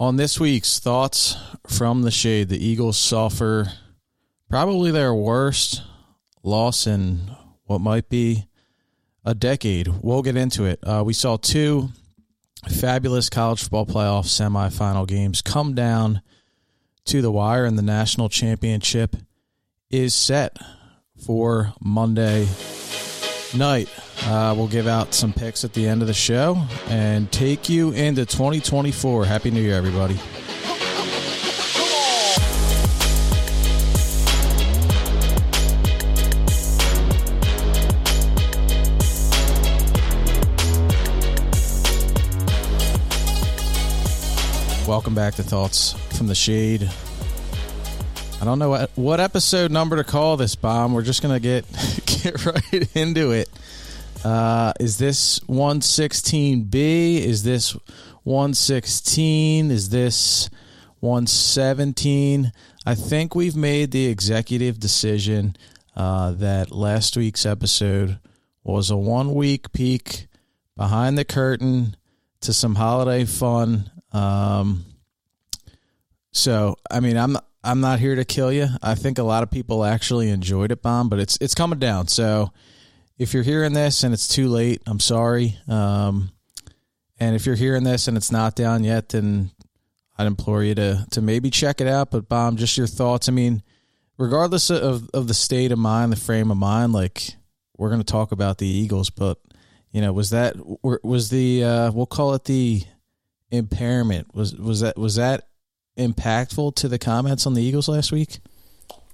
On this week's thoughts from the shade, the Eagles suffer probably their worst loss in what might be a decade. We'll get into it. Uh, we saw two fabulous college football playoff semifinal games come down to the wire, and the national championship is set for Monday night. Uh, we'll give out some picks at the end of the show and take you into 2024. Happy New Year, everybody. Welcome back to Thoughts from the Shade. I don't know what, what episode number to call this bomb. We're just gonna get get right into it. Uh, is this 116B? Is this 116? Is this 117? I think we've made the executive decision uh, that last week's episode was a one week peek behind the curtain to some holiday fun. Um, so, I mean, I'm I'm not here to kill you. I think a lot of people actually enjoyed it, bomb, but it's it's coming down. So, if you're hearing this and it's too late, I'm sorry. Um, and if you're hearing this and it's not down yet, then I'd implore you to to maybe check it out. But bomb, just your thoughts. I mean, regardless of of the state of mind, the frame of mind, like we're going to talk about the Eagles, but you know, was that was the uh, we'll call it the impairment was was that was that impactful to the comments on the Eagles last week?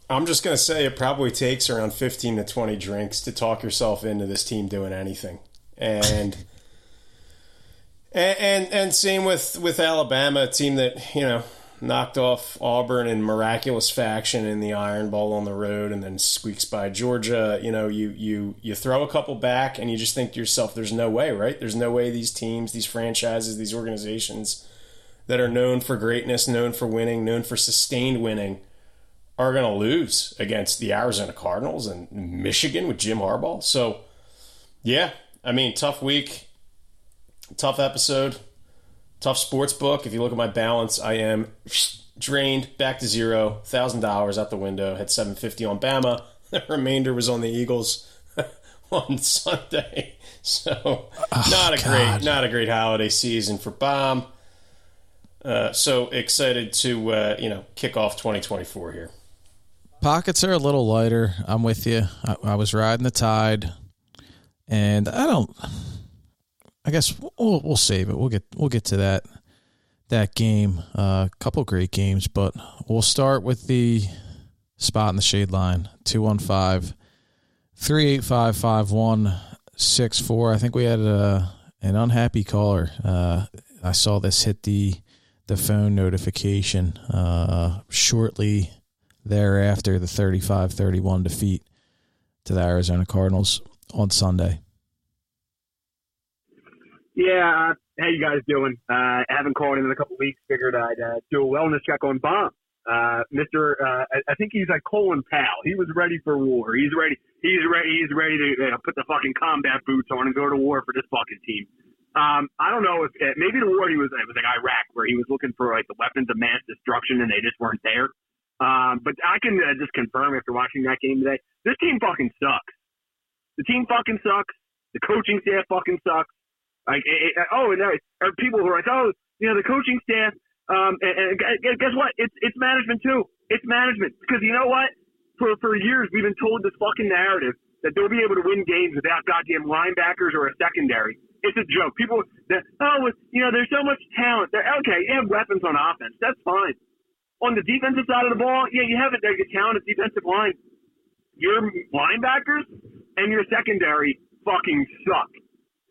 I'm just going to say it probably takes around 15 to 20 drinks to talk yourself into this team doing anything. And and, and and same with with Alabama, a team that, you know, knocked off Auburn in miraculous faction in the Iron Bowl on the road and then squeaks by Georgia. You know, you you you throw a couple back and you just think to yourself there's no way, right? There's no way these teams, these franchises, these organizations that are known for greatness, known for winning, known for sustained winning are going to lose against the Arizona Cardinals and Michigan with Jim Harbaugh. So, yeah, I mean, tough week, tough episode, tough sports book. If you look at my balance, I am drained back to zero, thousand dollars out the window. Had seven fifty on Bama. The remainder was on the Eagles on Sunday. So, oh, not a God. great, not a great holiday season for Bomb. Uh, so excited to uh, you know kick off 2024 here. Pockets are a little lighter. I'm with you. I, I was riding the tide, and I don't. I guess we'll we'll save it. We'll get we'll get to that that game. A uh, couple great games, but we'll start with the spot in the shade line 215 385 5164. I think we had a, an unhappy caller. Uh, I saw this hit the the phone notification uh, shortly thereafter the 35-31 defeat to the Arizona Cardinals on Sunday. Yeah, uh, how you guys doing? Uh, haven't called in in a couple weeks. Figured I'd uh, do a wellness check on Bomb. Uh, Mister, uh, I think he's like Colin Powell. He was ready for war. He's ready. He's ready. He's ready to uh, put the fucking combat boots on and go to war for this fucking team. Um, I don't know if uh, maybe the war he was it was like Iraq where he was looking for like the weapons of mass destruction and they just weren't there. Um, but I can uh, just confirm after watching that game today, this team fucking sucks. The team fucking sucks. The coaching staff fucking sucks. Like, it, it, oh, and there are people who are like, oh, you know, the coaching staff. Um, and, and guess what? It's it's management too. It's management because you know what? For for years we've been told this fucking narrative that they'll be able to win games without goddamn linebackers or a secondary. It's a joke. People, oh, you know, there's so much talent. They're, okay, you have weapons on offense. That's fine. On the defensive side of the ball, yeah, you have a talented defensive line. Your linebackers and your secondary fucking suck.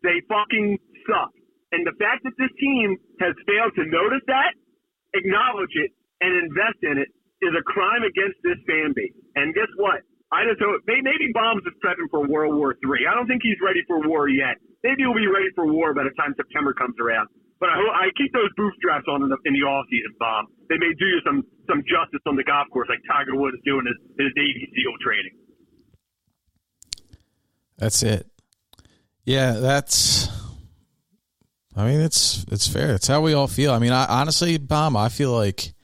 They fucking suck. And the fact that this team has failed to notice that, acknowledge it, and invest in it is a crime against this fan base. And guess what? I just hope maybe Bombs is prepping for World War Three. I don't think he's ready for war yet. Maybe we'll be ready for war by the time September comes around. But I, I keep those bootstraps on in the, in the off season, Bob. They may do you some some justice on the golf course, like Tiger Woods is doing his, his Navy SEAL training. That's it. Yeah, that's I mean, it's it's fair. It's how we all feel. I mean, I honestly, bomb. I feel like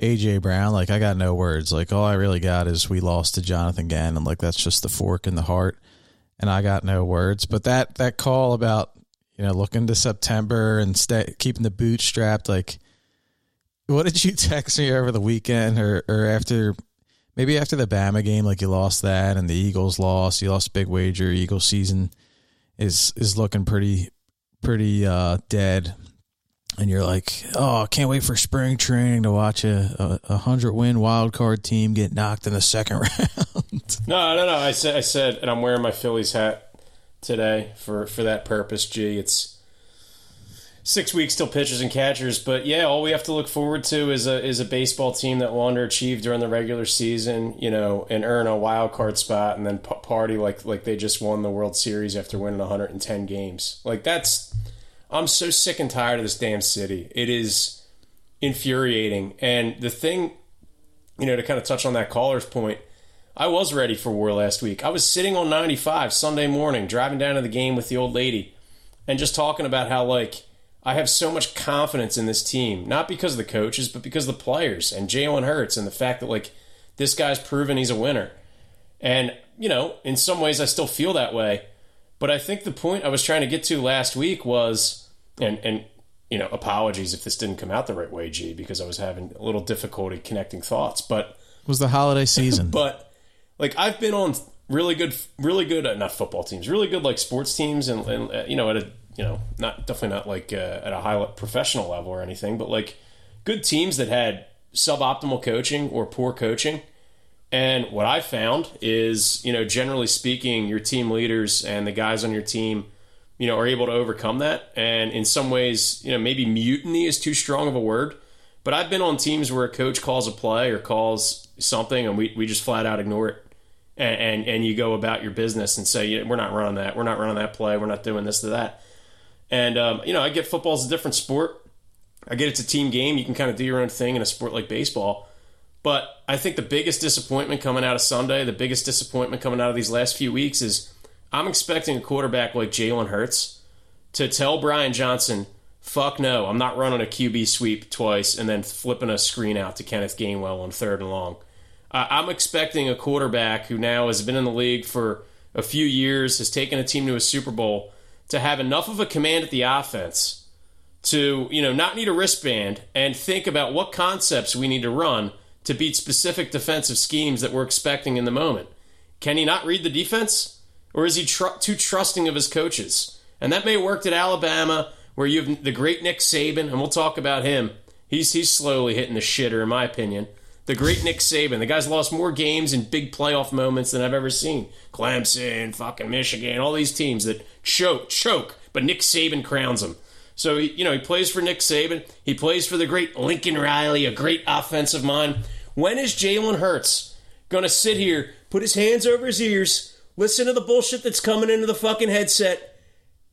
AJ Brown. Like I got no words. Like all I really got is we lost to Jonathan Gannon. Like that's just the fork in the heart, and I got no words. But that that call about you know looking to September and stay, keeping the boot strapped. Like, what did you text me over the weekend or or after? Maybe after the Bama game, like you lost that, and the Eagles lost. You lost big wager. Eagle season is is looking pretty pretty uh, dead, and you're like, oh, I can't wait for spring training to watch a, a, a hundred win wild card team get knocked in the second round. no, no, no. I said, I said, and I'm wearing my Phillies hat today for for that purpose. Gee, it's six weeks till pitchers and catchers. But yeah, all we have to look forward to is a is a baseball team that will underachieve during the regular season, you know, and earn a wild card spot, and then party like like they just won the World Series after winning 110 games. Like that's, I'm so sick and tired of this damn city. It is infuriating, and the thing, you know, to kind of touch on that caller's point. I was ready for war last week. I was sitting on 95 Sunday morning, driving down to the game with the old lady, and just talking about how, like, I have so much confidence in this team, not because of the coaches, but because of the players and Jalen Hurts and the fact that like this guy's proven he's a winner. And you know, in some ways, I still feel that way. But I think the point I was trying to get to last week was, and and you know, apologies if this didn't come out the right way, G, because I was having a little difficulty connecting thoughts. But it was the holiday season. but like I've been on really good, really good, uh, not football teams, really good like sports teams, and, and uh, you know, at a you know, not definitely not like uh, at a high professional level or anything, but like good teams that had suboptimal coaching or poor coaching. And what I found is, you know, generally speaking, your team leaders and the guys on your team, you know, are able to overcome that. And in some ways, you know, maybe mutiny is too strong of a word, but I've been on teams where a coach calls a play or calls something and we, we just flat out ignore it. And, and, and you go about your business and say, we're not running that. We're not running that play. We're not doing this to that. And um, you know, I get football's a different sport. I get it's a team game. You can kind of do your own thing in a sport like baseball. But I think the biggest disappointment coming out of Sunday, the biggest disappointment coming out of these last few weeks is I'm expecting a quarterback like Jalen Hurts to tell Brian Johnson, fuck no, I'm not running a QB sweep twice and then flipping a screen out to Kenneth Gainwell on third and long. Uh, I'm expecting a quarterback who now has been in the league for a few years, has taken a team to a Super Bowl, to have enough of a command at the offense to, you know, not need a wristband and think about what concepts we need to run to beat specific defensive schemes that we're expecting in the moment. Can he not read the defense? Or is he tr- too trusting of his coaches? And that may have worked at Alabama, where you have the great Nick Saban, and we'll talk about him. He's, he's slowly hitting the shitter, in my opinion the great Nick Saban. The guy's lost more games in big playoff moments than I've ever seen. Clemson, fucking Michigan, all these teams that choke, choke, but Nick Saban crowns them. So, you know, he plays for Nick Saban. He plays for the great Lincoln Riley, a great offensive mind. When is Jalen Hurts going to sit here, put his hands over his ears, listen to the bullshit that's coming into the fucking headset,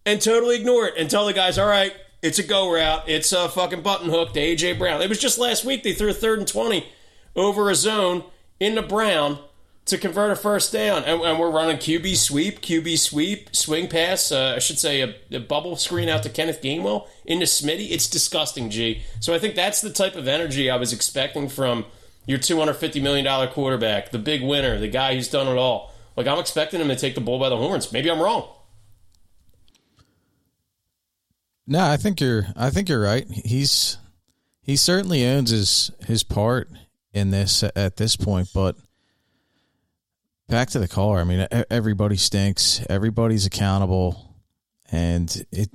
and totally ignore it and tell the guys, all right, it's a go route. It's a fucking button hook to A.J. Brown. It was just last week they threw a third and 20 over a zone into Brown to convert a first down. And, and we're running QB sweep, QB sweep, swing pass, uh, I should say a, a, bubble screen out to Kenneth Gainwell into Smitty. It's disgusting, G. So I think that's the type of energy I was expecting from your $250 million quarterback, the big winner, the guy who's done it all. Like, I'm expecting him to take the bull by the horns. Maybe I'm wrong. No, I think you're. I think you're right. He's he certainly owns his his part in this at this point. But back to the car. I mean, everybody stinks. Everybody's accountable, and it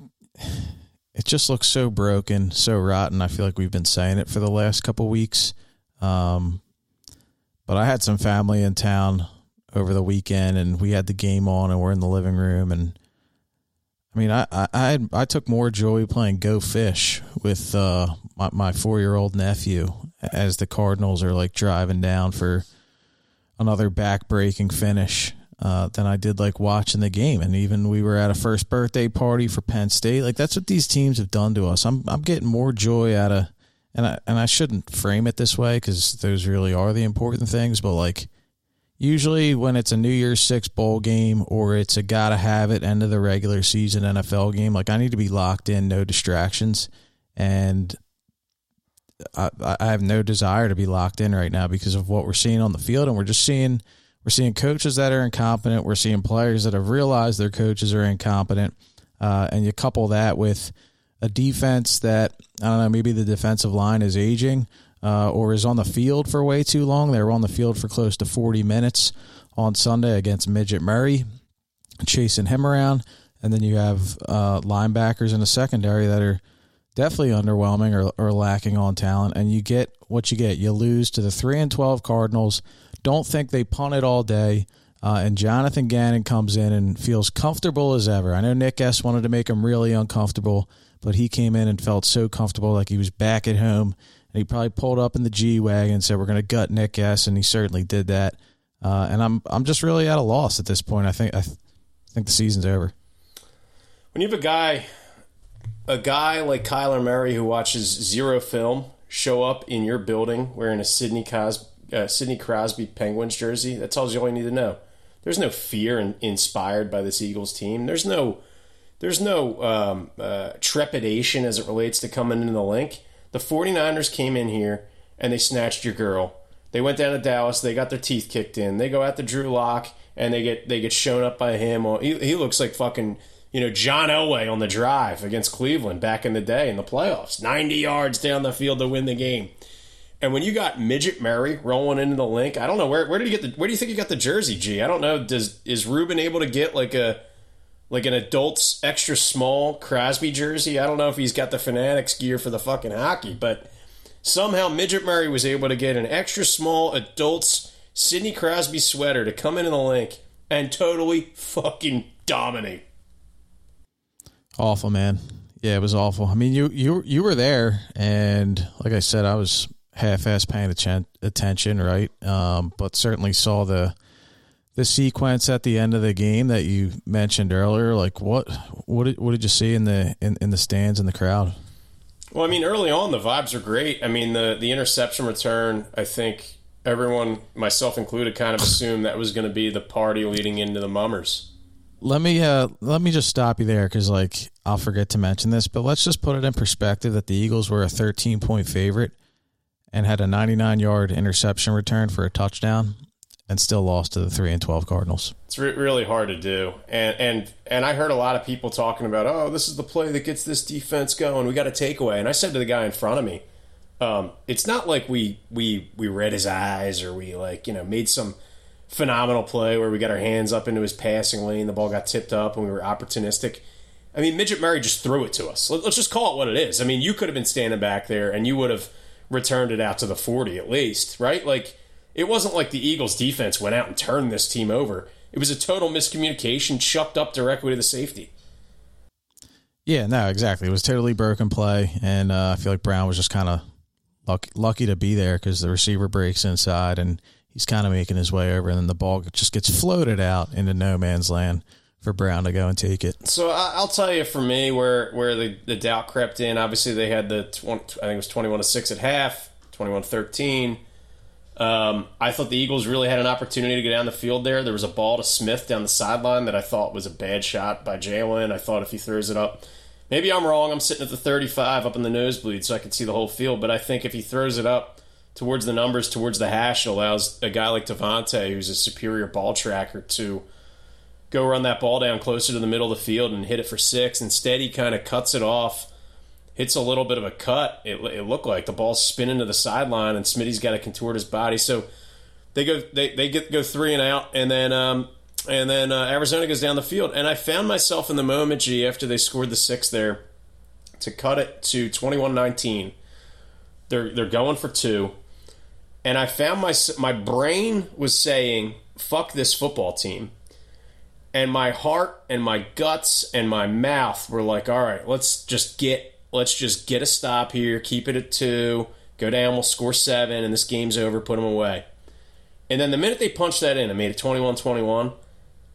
it just looks so broken, so rotten. I feel like we've been saying it for the last couple weeks. Um, but I had some family in town over the weekend, and we had the game on, and we're in the living room, and I mean, I I I took more joy playing Go Fish with uh, my my four year old nephew as the Cardinals are like driving down for another back breaking finish uh, than I did like watching the game. And even we were at a first birthday party for Penn State. Like that's what these teams have done to us. I'm I'm getting more joy out of and I and I shouldn't frame it this way because those really are the important things. But like usually when it's a New Year's Six bowl game or it's a gotta have it end of the regular season NFL game, like I need to be locked in, no distractions, and I, I have no desire to be locked in right now because of what we're seeing on the field, and we're just seeing we're seeing coaches that are incompetent. We're seeing players that have realized their coaches are incompetent, uh, and you couple that with a defense that I don't know, maybe the defensive line is aging uh, or is on the field for way too long. They were on the field for close to 40 minutes on Sunday against Midget Murray, chasing him around. And then you have uh, linebackers in the secondary that are definitely underwhelming or, or lacking on talent. And you get what you get. You lose to the 3 and 12 Cardinals. Don't think they punt it all day. Uh, and Jonathan Gannon comes in and feels comfortable as ever. I know Nick S wanted to make him really uncomfortable, but he came in and felt so comfortable like he was back at home. And he probably pulled up in the G wagon and said, "We're going to gut Nick S," and he certainly did that. Uh, and I'm I'm just really at a loss at this point. I think I th- think the season's over. When you have a guy, a guy like Kyler Murray who watches zero film show up in your building wearing a Sidney Cosby, uh, Sidney Crosby Penguins jersey, that tells you all you need to know. There's no fear in, inspired by this Eagles team. There's no there's no um, uh, trepidation as it relates to coming into the Linc. The 49ers came in here and they snatched your girl. They went down to Dallas. They got their teeth kicked in. They go out to Drew Lock and they get they get shown up by him. He, he looks like fucking you know John Elway on the drive against Cleveland back in the day in the playoffs. 90 yards down the field to win the game. And when you got midget Murray rolling into the Linc, I don't know where where did you get the where do you think you got the jersey? G? I don't know. Does is Ruben able to get like a like an adult's extra small Crosby jersey? I don't know if he's got the Fanatics gear for the fucking hockey, but somehow midget Murray was able to get an extra small adult's Sidney Crosby sweater to come into the Linc and totally fucking dominate. Awful, man. Yeah, it was awful. I mean, you you you were there, and like I said, I was half-ass paying attention, right? Um, but certainly saw the the sequence at the end of the game that you mentioned earlier. Like, what what did, what did you see in the in, in the stands and the crowd? Well, I mean, early on the vibes are great. I mean, the the interception return, I think everyone, myself included, kind of assumed that was going to be the party leading into the Mummers. Let me uh, let me just stop you there because like I'll forget to mention this, but let's just put it in perspective that the Eagles were a 13 point favorite and had a 99 yard interception return for a touchdown and still lost to the 3 and 12 Cardinals. It's re- really hard to do. And and and I heard a lot of people talking about, "Oh, this is the play that gets this defense going. We got a takeaway." And I said to the guy in front of me, um, it's not like we we we read his eyes or we like, you know, made some phenomenal play where we got our hands up into his passing lane, the ball got tipped up and we were opportunistic. I mean, Midget Murray just threw it to us. Let's just call it what it is. I mean, you could have been standing back there and you would have returned it out to the 40 at least, right? Like it wasn't like the Eagles defense went out and turned this team over. It was a total miscommunication chucked up directly to the safety. Yeah, no, exactly. It was totally broken play, and uh, I feel like Brown was just kind of lucky, lucky to be there because the receiver breaks inside and he's kind of making his way over, and then the ball just gets floated out into no man's land for Brown to go and take it. So I'll tell you, for me, where where the, the doubt crept in. Obviously, they had the 20, I think it was twenty one to six at half, 21-13. Um, I thought the Eagles really had an opportunity to go down the field there. There was a ball to Smith down the sideline that I thought was a bad shot by Jalen. I thought if he throws it up, maybe I'm wrong. I'm sitting at the 35 up in the nosebleed so I can see the whole field. But I think if he throws it up towards the numbers, towards the hash, it allows a guy like DeVonta, who's a superior ball tracker, to go run that ball down closer to the middle of the field and hit it for six. Instead, he kind of cuts it off hits a little bit of a cut. It, it looked like the ball's spinning to the sideline, and Smitty's got to contort his body. So they go they, they get go three and out, and then um, and then uh, Arizona goes down the field. And I found myself in the moment, G, after they scored the six there, to cut it to 21-19. They're they're going for two, and I found my my brain was saying, "Fuck this football team." And my heart and my guts and my mouth were like, all right, let's just get let's just get a stop here, keep it at two, go down, we'll score seven, and this game's over, put them away. And then the minute they punched that in and made it 21 21,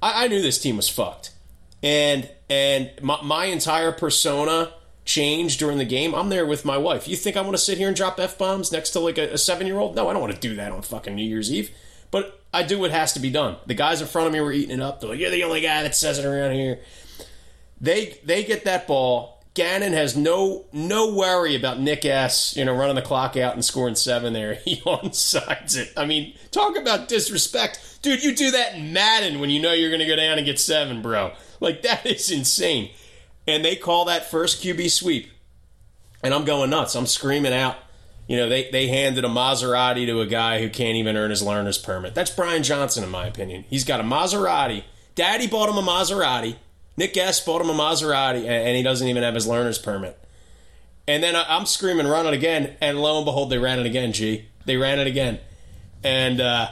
I, I, knew this team was fucked. And and my, my entire persona changed during the game. I'm there with my wife. You think I want to sit here and drop F bombs next to like a, a seven year old? No, I don't want to do that on fucking New Year's Eve. But I do what has to be done. The guys in front of me were eating it up. They're like, "You're the only guy that says it around here." They they get that ball. Gannon has no no worry about Nick S. You know, running the clock out and scoring seven there. He onsides it. I mean, talk about disrespect, dude. You do that in Madden when you know you're going to go down and get seven, bro. Like that is insane. And they call that first QB sweep, and I'm going nuts. I'm screaming out. You know, they, they handed a Maserati to a guy who can't even earn his learner's permit. That's Brian Johnson, in my opinion. He's got a Maserati. Daddy bought him a Maserati. Nick Guest bought him a Maserati, and he doesn't even have his learner's permit. And then I'm screaming, run it again, and lo and behold, they ran it again. G, they ran it again, and uh,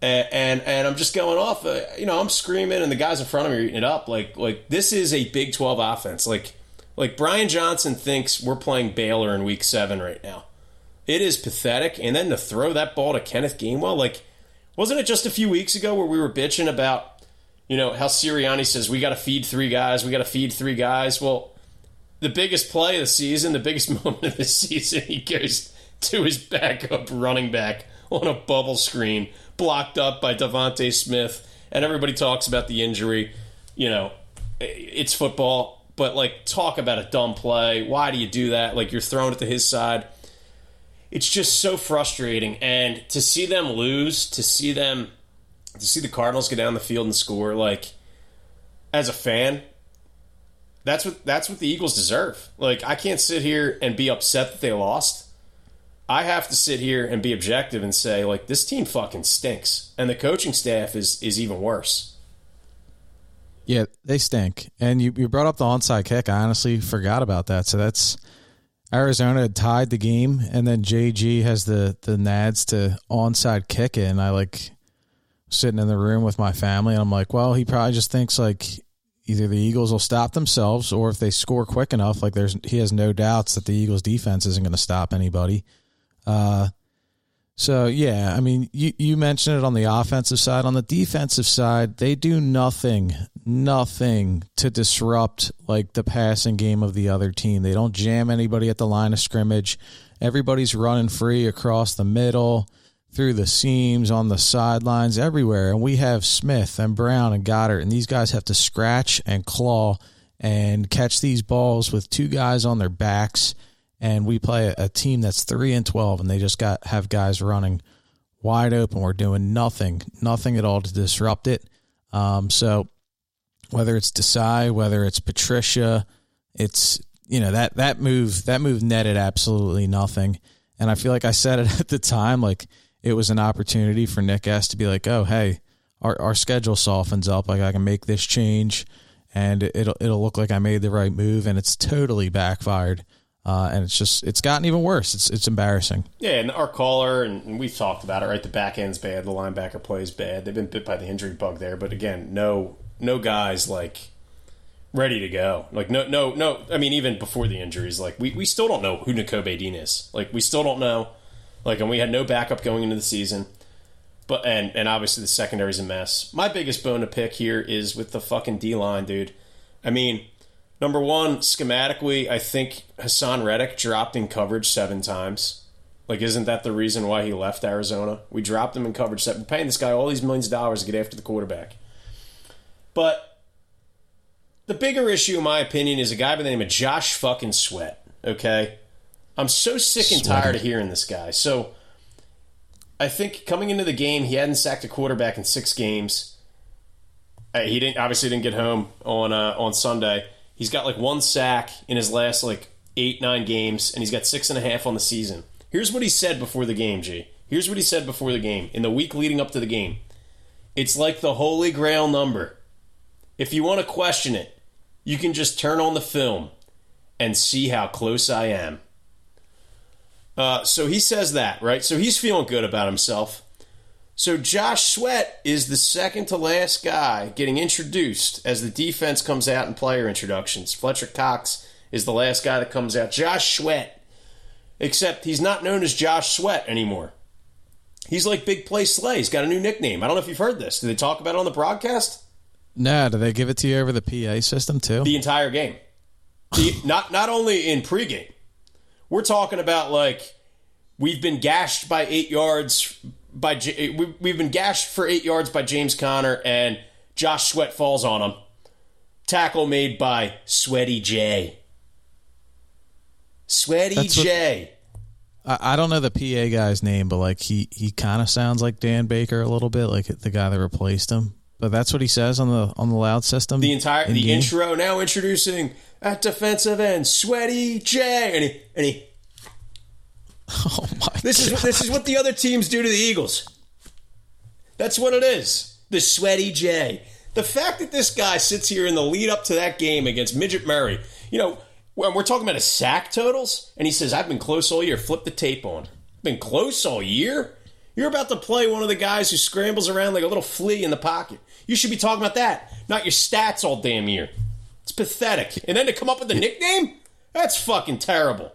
and and I'm just going off. Uh, you know, I'm screaming, and the guys in front of me are eating it up. Like like this is a Big 12 offense. Like like Brian Johnson thinks we're playing Baylor in Week Seven right now. It is pathetic. And then to throw that ball to Kenneth Gainwell, like wasn't it just a few weeks ago where we were bitching about you know, how Sirianni says we got to feed three guys, we got to feed three guys. Well, the biggest play of the season, the biggest moment of the season, he goes to his backup running back on a bubble screen, blocked up by DeVonta Smith, and everybody talks about the injury. You know, it's football, but like talk about a dumb play. Why do you do that? Like you're throwing it to his side. It's just so frustrating, and to see them lose, to see them to see the Cardinals get down the field and score, like as a fan, that's what that's what the Eagles deserve. Like I can't sit here and be upset that they lost. I have to sit here and be objective and say like this team fucking stinks, and the coaching staff is is even worse. Yeah, they stink. And you, you brought up the onside kick. I honestly forgot about that. So that's Arizona had tied the game, and then JG has the the nads to onside kick it, and I like sitting in the room with my family, and I'm like, well, he probably just thinks like either the Eagles will stop themselves, or if they score quick enough, like there's he has no doubts that the Eagles defense isn't going to stop anybody. Uh, so yeah, I mean, you you mentioned it on the offensive side. On the defensive side, they do nothing, nothing to disrupt like the passing game of the other team. They don't jam anybody at the line of scrimmage. Everybody's running free across the middle through the seams, on the sidelines, everywhere. And we have Smith and Brown and Goedert, and these guys have to scratch and claw and catch these balls with two guys on their backs. And we play a, team that's three and twelve, and they just got have guys running wide open. We're doing nothing, nothing at all to disrupt it. Um, so whether it's Desai, whether it's Patricia, it's you know that that move that move netted absolutely nothing. And I feel like I said it at the time, like it was an opportunity for Nick S to be like, oh, hey, our, our schedule softens up. Like I can make this change and it'll, it'll look like I made the right move. And it's totally backfired. Uh, and it's just it's gotten even worse. It's it's embarrassing. Yeah, and our caller and, we've talked about it. Right, the back end's bad, the linebacker plays bad. They've been bit by the injury bug there, but again, no no guys like ready to go. Like no no no. I mean, even before the injuries, like we, we still don't know who Nakobe Dean is. Like we still don't know. Like, and we had no backup going into the season. But and and obviously the secondary's a mess. My biggest bone to pick here is with the fucking D line, dude. I mean, number one, schematically, I think Haason Reddick dropped in coverage seven times. Like, isn't that the reason why he left Arizona? We dropped him in coverage. We're paying this guy all these millions of dollars to get after the quarterback. But the bigger issue, in my opinion, is a guy by the name of Josh fucking Sweat. Okay, I'm so sick and tired of hearing this guy. So I think coming into the game, he hadn't sacked a quarterback in six games. Uh, he didn't obviously didn't get home on uh, on Sunday. He's got like one sack in his last like eight nine games, and he's got six and a half on the season. Here's what he said before the game, G. Here's what he said before the game in the week leading up to the game. It's like the holy grail number. If you want to question it, you can just turn on the film and see how close I am. Uh, so he says that, right? So he's feeling good about himself. So Josh Sweat is the second to last guy getting introduced as the defense comes out in player introductions. Fletcher Cox is the last guy that comes out. Josh Sweat. Except he's not known as Josh Sweat anymore. He's like Big Play Slay. He's got a new nickname. I don't know if you've heard this. Did they talk about it on the broadcast? No, do they give it to you over the PA system too? The entire game. The, not not only in pregame, we're talking about like we've been gashed by eight yards by we, we've been gashed for eight yards by James Conner, and Josh Sweat falls on him. Tackle made by Sweaty J. Sweaty That's what- J. I, I don't know the PA guy's name, but like he he kind of sounds like Dan Baker a little bit, like the guy that replaced him. But that's what he says on the on the loud system. the entire the game. intro now introducing at defensive end Sweaty J and he and he Oh my! this is this is what the other teams do to the Eagles. That's what it is. The Sweaty J. The fact that this guy sits here in the lead up to that game against Midget Murray, you know, when we're talking about his sack totals, and he says, I've been close all year. Flip the tape on. Been close all year? You're about to play one of the guys who scrambles around like a little flea in the pocket. You should be talking about that, not your stats all damn year. It's pathetic. And then to come up with the nickname? That's fucking terrible.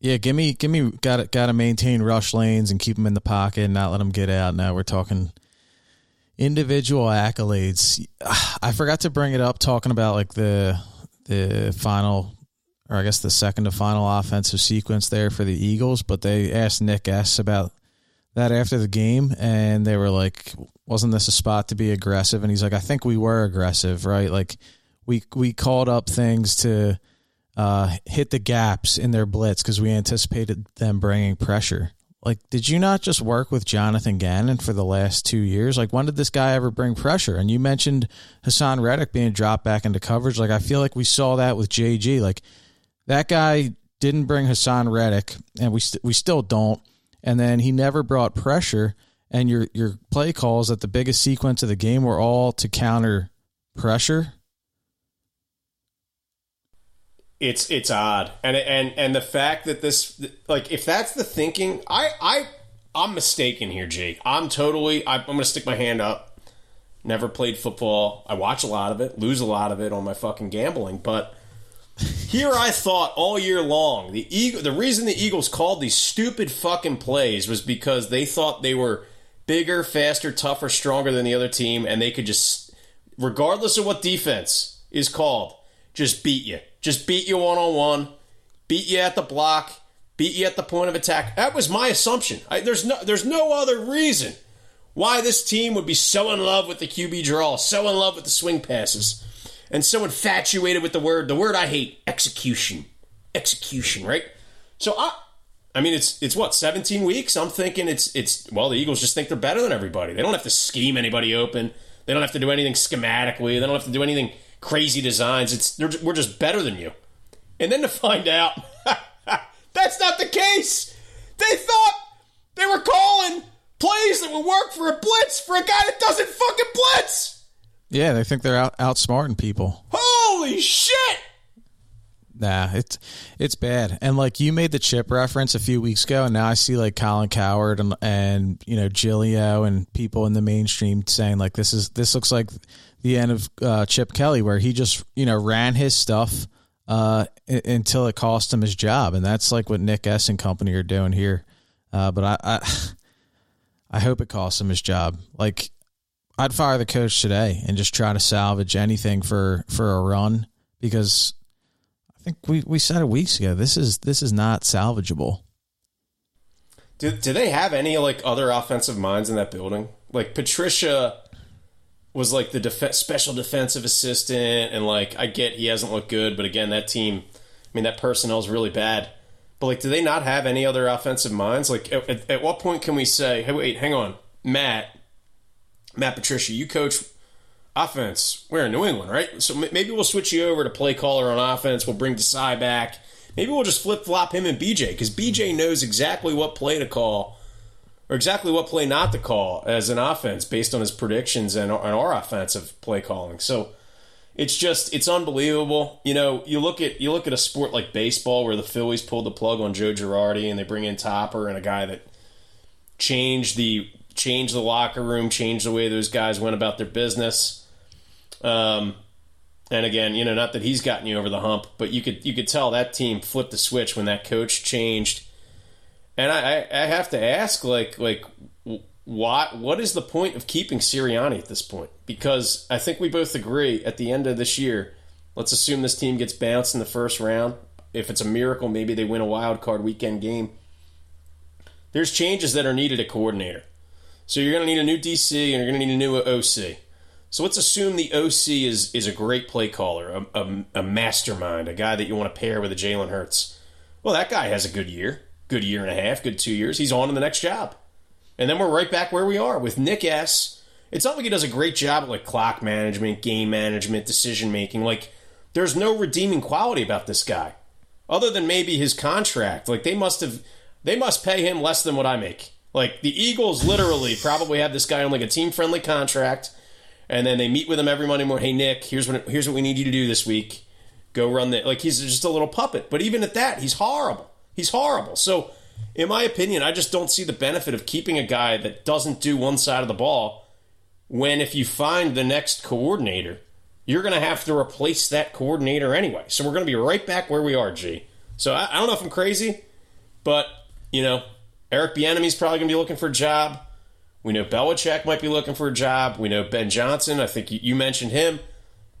Yeah, give me, give me. Got to got to maintain rush lanes and keep them in the pocket, and not let them get out. Now we're talking individual accolades. I forgot to bring it up, talking about like the the final, or I guess the second to final offensive sequence there for the Eagles. But they asked Nick S about that after the game, and they were like, "Wasn't this a spot to be aggressive?" And he's like, "I think we were aggressive, right? Like we we called up things to." uh, hit the gaps in their blitz because we anticipated them bringing pressure. Like, did you not just work with Jonathan Gannon for the last two years? Like, when did this guy ever bring pressure? And you mentioned Haason Reddick being dropped back into coverage. Like, I feel like we saw that with JG. Like, that guy didn't bring Haason Reddick, and we st- we still don't. And then he never brought pressure. And your your play calls at the biggest sequence of the game were all to counter pressure. It's it's odd. And and and the fact that this like if that's the thinking i i i'm mistaken here jake. I'm totally i'm gonna stick my hand up. Never played football. I watch a lot of it lose a lot of it on my fucking gambling but here i thought all year long the eagle the reason the eagles called these stupid fucking plays was because they thought they were bigger faster tougher stronger than the other team and they could just regardless of what defense is called just beat you just beat you one on one, beat you at the block, beat you at the point of attack. That was my assumption. I, there's no there's no other reason why this team would be so in love with the QB draw, so in love with the swing passes, and so infatuated with the word the word I hate execution, execution. Right. So I. I mean, it's it's what seventeen weeks. I'm thinking it's it's well, the Eagles just think they're better than everybody. They don't have to scheme anybody open. They don't have to do anything schematically. They don't have to do anything crazy designs. It's we're just better than you. And then to find out that's not the case. They thought they were calling plays that would work for a blitz for a guy that doesn't fucking blitz. Yeah, they think they're out outsmarting people. Holy shit! Nah, it's it's bad. And like you made the chip reference a few weeks ago, and now I see like Colin Cowherd and and you know Gilio and people in the mainstream saying like this is this looks like the end of uh, Chip Kelly, where he just you know ran his stuff uh, I- until it cost him his job, and that's like what Nick S and company are doing here. Uh, but I, I I hope it costs him his job. Like I'd fire the coach today and just try to salvage anything for for a run because I think we, we said it weeks ago. This is this is not salvageable. Do, do they have any like other offensive minds in that building? Like Patricia was like the def- special defensive assistant, and like I get he hasn't looked good, but again, that team, I mean, that personnel is really bad. But like, do they not have any other offensive minds? Like, at, at, at what point can we say, "Hey, wait, hang on, Matt, Matt Patricia, you coach offense. We're in New England, right? So maybe we'll switch you over to play caller on offense. We'll bring Desai back. Maybe we'll just flip flop him and BJ because BJ knows exactly what play to call or exactly what play not to call as an offense based on his predictions and, and our offensive play calling. So it's just it's unbelievable. You know, you look at you look at a sport like baseball where the Phillies pulled the plug on Joe Girardi and they bring in Topper and a guy that changed the changed the locker room, changed the way those guys went about their business. Um, and again, you know, not that he's gotten you over the hump, but you could you could tell that team flipped the switch when that coach changed. And I, I, have to ask, like, like, what what is the point of keeping Sirianni at this point? Because I think we both agree at the end of this year, let's assume this team gets bounced in the first round. If it's a miracle, maybe they win a wild card weekend game. There's changes that are needed at coordinator. So you're going to need a new DC and you're going to need a new OC. So let's assume the OC is is a great play caller, a, a, a mastermind, a guy that you want to pair with a Jalen Hurts. Well, that guy has a good year, good year and a half, good two years. He's on to the next job. And then we're right back where we are with Nick S. It's not like he does a great job at like clock management, game management, decision making. Like there's no redeeming quality about this guy. Other than maybe his contract. Like they must have they must pay him less than what I make. Like the Eagles literally probably have this guy on like a team friendly contract, and then they meet with him every Monday morning. Hey Nick, here's what here's what we need you to do this week. Go run the like he's just a little puppet. But even at that, he's horrible. He's horrible. So in my opinion, I just don't see the benefit of keeping a guy that doesn't do one side of the ball when if you find the next coordinator, you're going to have to replace that coordinator anyway. So we're going to be right back where we are, G. So I, I don't know if I'm crazy, but, you know, Eric Bieniemy's probably going to be looking for a job. We know Belichick might be looking for a job. We know Ben Johnson. I think you mentioned him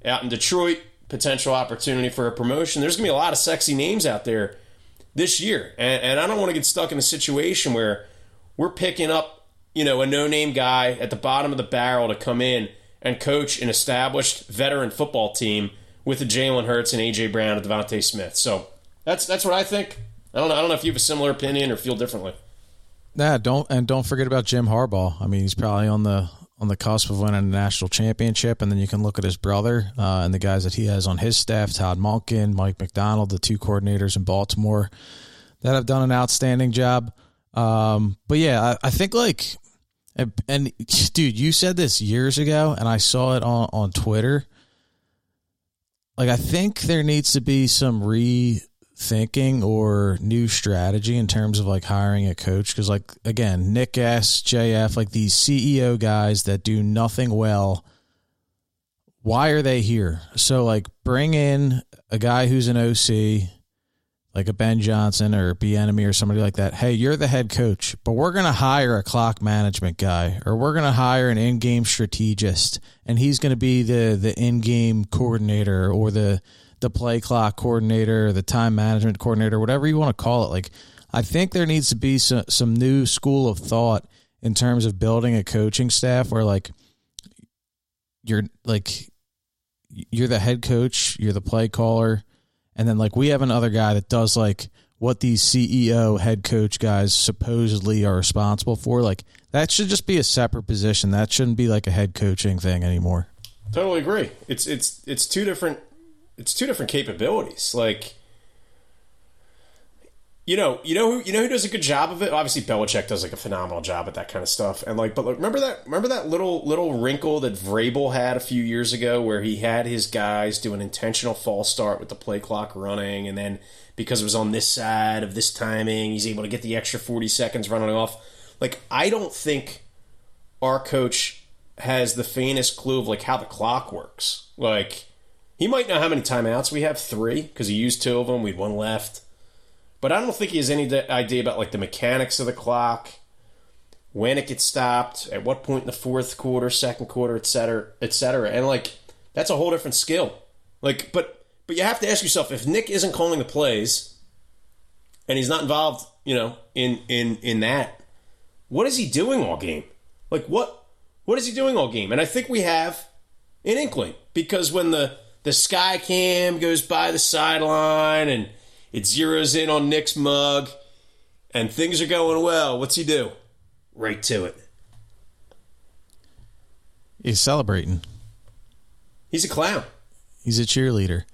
out in Detroit. Potential opportunity for a promotion. There's going to be a lot of sexy names out there this year, and, and I don't want to get stuck in a situation where we're picking up, you know, a no-name guy at the bottom of the barrel to come in and coach an established veteran football team with a Jalen Hurts and AJ Brown and DeVonta Smith. So that's that's what I think. I don't know. I don't know if you have a similar opinion or feel differently. Nah, don't and don't forget about Jim Harbaugh. I mean, he's probably on the on the cusp of winning a national championship, and then you can look at his brother uh, and the guys that he has on his staff: Todd Monken, Mike Macdonald, the two coordinators in Baltimore that have done an outstanding job. Um, but yeah, I, I think like, and, and, dude, you said this years ago, and I saw it on on Twitter. Like, I think there needs to be some re thinking or new strategy in terms of like hiring a coach? Because like again nick s jf like these ceo guys that do nothing well why are they here? So like bring in a guy who's an oc like a ben johnson or Bieniemy or somebody like that. Hey you're the head coach but we're going to hire a clock management guy or we're going to hire an in-game strategist and he's going to be the the in-game coordinator or the the play clock coordinator, the time management coordinator, whatever you want to call it. Like, I think there needs to be some, some new school of thought in terms of building a coaching staff where, like, you're like, you're the head coach, you're the play caller, and then, like, we have another guy that does, like, what these CEO head coach guys supposedly are responsible for. Like, that should just be a separate position. That shouldn't be like a head coaching thing anymore. Totally agree. It's it's it's two different it's two different capabilities. Like, you know, you know who you know who does a good job of it. Obviously, Belichick does like a phenomenal job at that kind of stuff. And like, but like, remember that remember that little little wrinkle that Vrabel had a few years ago, where he had his guys do an intentional false start with the play clock running, and then because it was on this side of this timing, he's able to get the extra forty seconds running off. Like, I don't think our coach has the faintest clue of like how the clock works. Like he might know how many timeouts we have three because he used two of them. We had one left. But I don't think he has any idea about like the mechanics of the clock, when it gets stopped, at what point in the fourth quarter, second quarter, et cetera, et cetera. And like that's a whole different skill. Like, but but you have to ask yourself if Nick isn't calling the plays, and he's not involved, you know, in in in that, what is he doing all game? Like what what is he doing all game? And I think we have an inkling because when the the sky cam goes by the sideline and it zeroes in on Nick's mug and things are going well. What's he do? Right to it. He's celebrating. He's a clown. He's a cheerleader.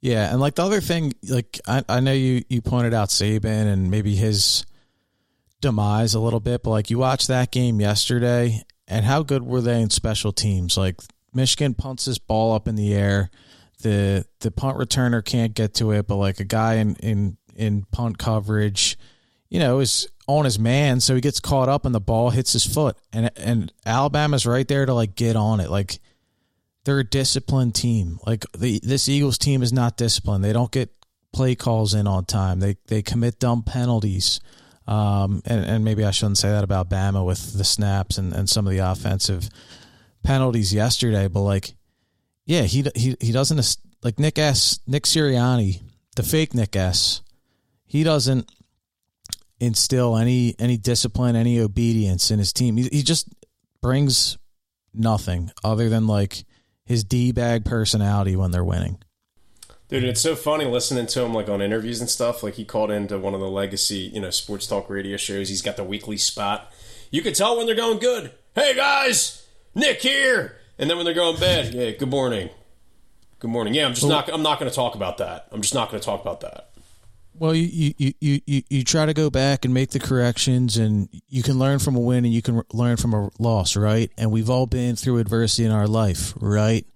Yeah, and like the other thing, like I, I know you you pointed out Saban and maybe his demise a little bit, but like you watched that game yesterday, and how good were they in special teams? Like Michigan punts this ball up in the air the the punt returner can't get to it, but like a guy in in in punt coverage, you know, is on his man, so he gets caught up and the ball hits his foot, and and Alabama's right there to like get on it, like. They're a disciplined team. Like the this Eagles team is not disciplined. They don't get play calls in on time. They they commit dumb penalties. Um, and, and maybe I shouldn't say that about Bama with the snaps and, and some of the offensive penalties yesterday, but like yeah, he he he doesn't like Nick S. Nick Sirianni, the fake Nick S. He doesn't instill any any discipline, any obedience in his team. He, he just brings nothing other than like his d bag personality when they're winning. Dude, it's so funny listening to him like on interviews and stuff. Like he called into one of the legacy, you know, sports talk radio shows. He's got the weekly spot. You can tell when they're going good. Hey guys, Nick here. And then when they're going bad, yeah, good morning. Good morning. Yeah, I'm just not I'm not going to talk about that. I'm just not going to talk about that. Well, you, you, you, you, you try to go back and make the corrections, and you can learn from a win and you can learn from a loss, right? And we've all been through adversity in our life, right?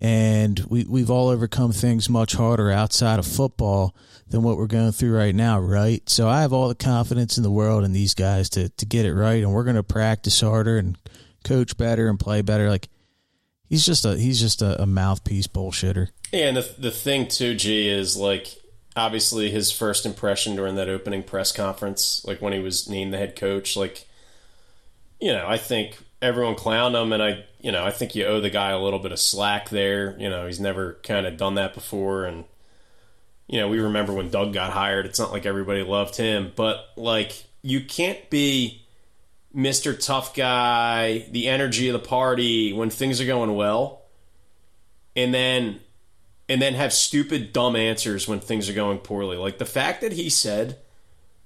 And we, we've all overcome things much harder outside of football than what we're going through right now, right? So I have all the confidence in the world in these guys to, to get it right, and we're going to practice harder and coach better and play better. Like he's just a he's just a, a mouthpiece bullshitter. Yeah, and the the thing too, G, is like obviously his first impression during that opening press conference, like when he was named the head coach, like you know, I think everyone clowned him, and I, you know, I think you owe the guy a little bit of slack there. You know, he's never kind of done that before, and you know, we remember when Doug got hired. It's not like everybody loved him, but like you can't be Mister Tough Guy, the energy of the party when things are going well, and then and then have stupid dumb answers when things are going poorly. Like the fact that he said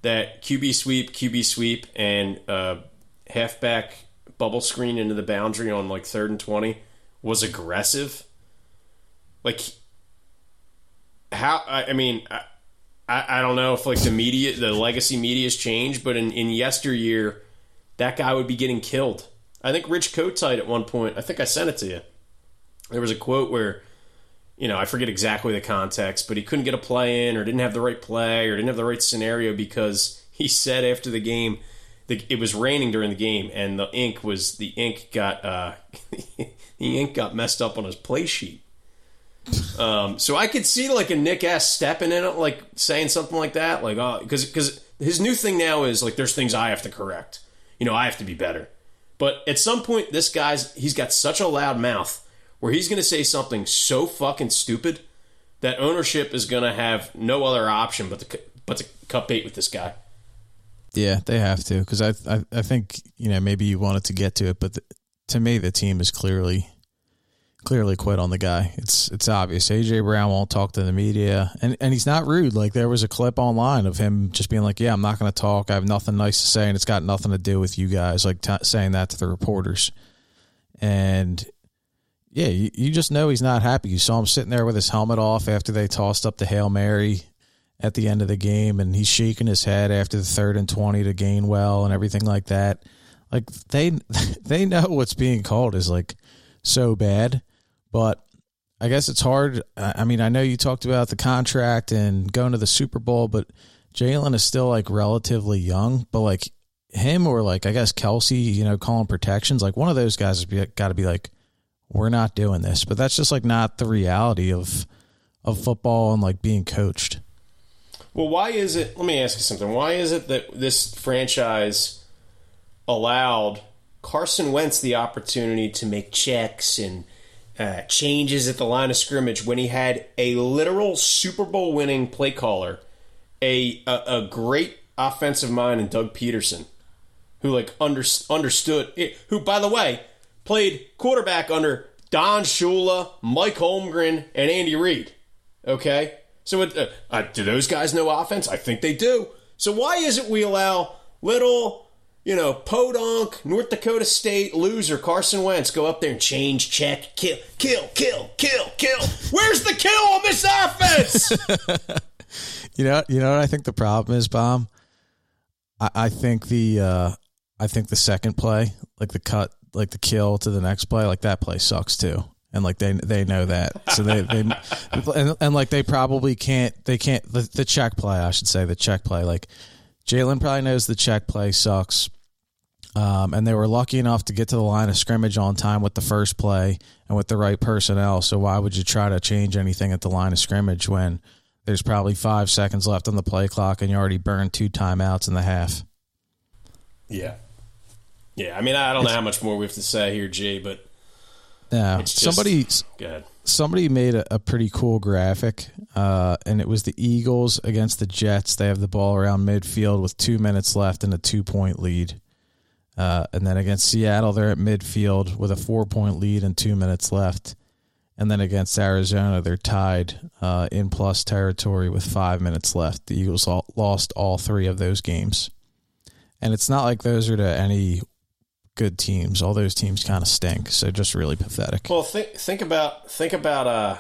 that QB sweep, QB sweep, and uh, halfback bubble screen into the boundary on like third and twenty was aggressive. Like how? I, I mean, I, I don't know if like the media, the legacy media has changed, but in in yesteryear, that guy would be getting killed. I think Rich Kotite at one point. I think I sent it to you. There was a quote where you know, I forget exactly the context, but he couldn't get a play in or didn't have the right play or didn't have the right scenario because he said after the game that it was raining during the game and the ink was the ink got uh, the ink got messed up on his play sheet. Um, so I could see like a Nick S stepping in it, like saying something like that, like oh, because because his new thing now is like there's things I have to correct. You know, I have to be better. But at some point, this guy's he's got such a loud mouth where he's going to say something so fucking stupid that ownership is going to have no other option but to but to cut bait with this guy. Yeah, they have to because I, I I think you know maybe you wanted to get to it, but the, to me the team is clearly clearly quit on the guy. It's it's obvious. AJ Brown won't talk to the media, and and he's not rude. Like there was a clip online of him just being like, "Yeah, I'm not going to talk. I have nothing nice to say, and it's got nothing to do with you guys." Like t- saying that to the reporters, and yeah, you, you just know he's not happy. You saw him sitting there with his helmet off after they tossed up the Hail Mary at the end of the game, and he's shaking his head after the third and 20 to Gainwell and everything like that. Like, they, they know what's being called is like so bad, but I guess it's hard. I mean, I know you talked about the contract and going to the Super Bowl, but Jalen is still like relatively young, but like him or like, I guess Kelce, you know, calling protections, like one of those guys has got to be like, we're not doing this. But that's just like not the reality of of football and like being coached. Well, why is it? Let me ask you something. Why is it that this franchise allowed Carson Wentz the opportunity to make checks and uh, changes at the line of scrimmage when he had a literal Super Bowl winning play caller, a, a, a great offensive mind in Doug Pederson, who like under, understood it, who by the way played quarterback under Don Shula, Mike Holmgren, and Andy Reid. Okay? So uh, uh, do those guys know offense? I think they do. So why is it we allow little, you know, podunk, North Dakota State loser Carson Wentz go up there and change, check, kill, kill, kill, kill, kill? Where's the kill on this offense? you know, you know what I think the problem is, Bomb. I, I think the uh, I think the second play, like the cut like the kill to the next play, like that play sucks too. And like they they know that, so they they and, and like they probably can't they can't the, the check play I should say the check play like Jalen probably knows the check play sucks, um, and they were lucky enough to get to the line of scrimmage on time with the first play and with the right personnel. So why would you try to change anything at the line of scrimmage when there's probably five seconds left on the play clock and you already burned two timeouts in the half? Yeah, yeah, I mean, I don't know how much more we have to say here, Jay, but yeah, just, somebody somebody made a, a, pretty cool graphic, uh, and it was the Eagles against the Jets. They have the ball around midfield with two minutes left and a two point lead. Uh, and then against Seattle, they're at midfield with a four point lead and two minutes left. And then against Arizona, they're tied uh, in plus territory with five minutes left. The Eagles all, lost all three of those games. And it's not like those are to any good teams. All those teams kind of stink. So just really pathetic. Well, think think about think about uh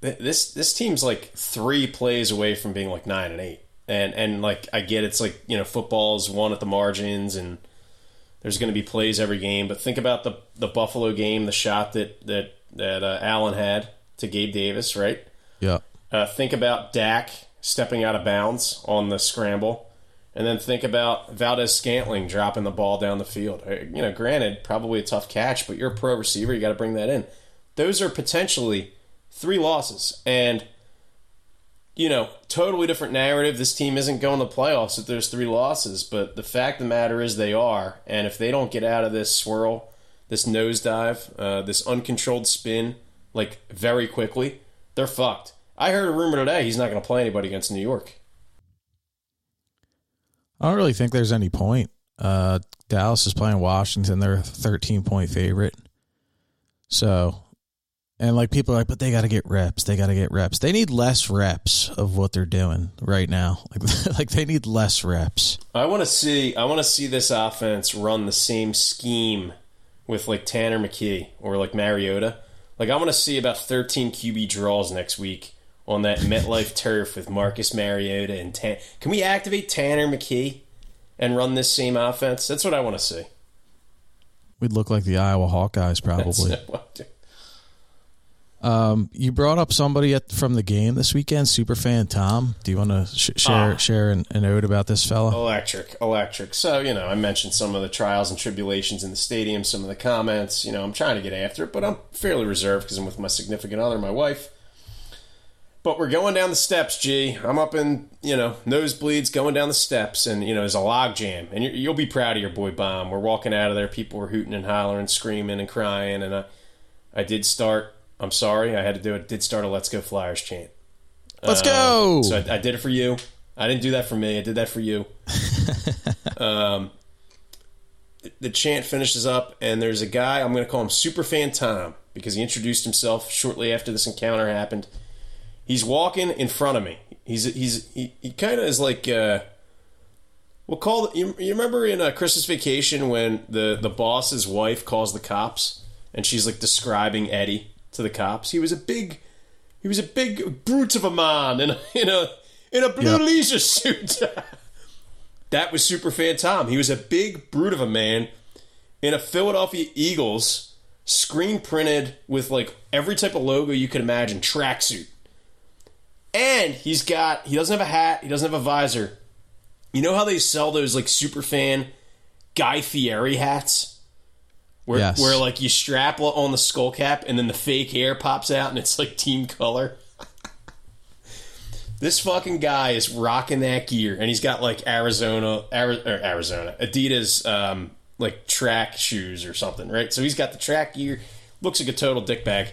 this this team's like three plays away from being like nine and eight, and and like I get it's like you know football's one at the margins and there's going to be plays every game, but think about the the Buffalo game, the shot that that that uh, Allen had to Gabe Davis, right? Yeah. Uh, think about Dak stepping out of bounds on the scramble. And then think about Valdes-Scantling dropping the ball down the field. Uh, you know, granted, probably a tough catch, but you're a pro receiver. You got to bring that in. Those are potentially three losses. And, you know, totally different narrative. This team isn't going to playoffs if there's three losses. But the fact of the matter is they are. And if they don't get out of this swirl, this nosedive, uh, this uncontrolled spin, like very quickly, they're fucked. I heard a rumor today he's not going to play anybody against New York. I don't really think there's any point. Uh, Dallas is playing Washington. They're a 13 point favorite. So, and like people are like, but they got to get reps. They got to get reps. They need less reps of what they're doing right now. Like, like they need less reps. I want to see. I want to see this offense run the same scheme with like Tanner McKee or like Mariota. Like I want to see about 13 QB draws next week on that MetLife turf with Marcus Mariota and Tan. Can we activate Tanner McKee and run this same offense? That's what I want to see. We'd look like the Iowa Hawkeyes, probably. Um, you brought up somebody at, from the game this weekend, Superfan Tom. Do you want to sh- share Ah. share an, an ode about this fella? Electric, electric. So, you know, I mentioned some of the trials and tribulations in the stadium, some of the comments. You know, I'm trying to get after it, but I'm fairly reserved because I'm with my significant other, my wife. But we're going down the steps, G. I'm up in, you know, nosebleeds going down the steps, and, you know, there's a log jam. And you you'll be proud of your boy, Bomb. We're walking out of there. People were hooting and hollering, screaming and crying. And I, I did start, I'm sorry, I had to do it, did start a Let's Go Flyers chant. Let's go. So I, I did it for you. I didn't do that for me. I did that for you. um, the chant finishes up, and there's a guy. I'm going to call him Superfan Tom because he introduced himself shortly after this encounter happened. He's walking in front of me. He's he's he, he kind of is like uh, we'll call it. You, you remember in uh, Christmas Vacation when the the boss's wife calls the cops and she's like describing Eddie to the cops. He was a big he was a big brute of a man in a in a in a blue Yep. leisure suit. that was super fan Tom. He was a big brute of a man in a Philadelphia Eagles screen printed with like every type of logo you could imagine tracksuit. And he's got he doesn't have a hat, he doesn't have a visor. You know how they sell those like super fan Guy Fieri hats? Where, Yes. where like you strap on the skull cap and then the fake hair pops out and it's like team color. this fucking guy is rocking that gear and he's got like Arizona, Ari- or Arizona, Adidas, um, like track shoes or something, right? So he's got the track gear, looks like a total dickbag,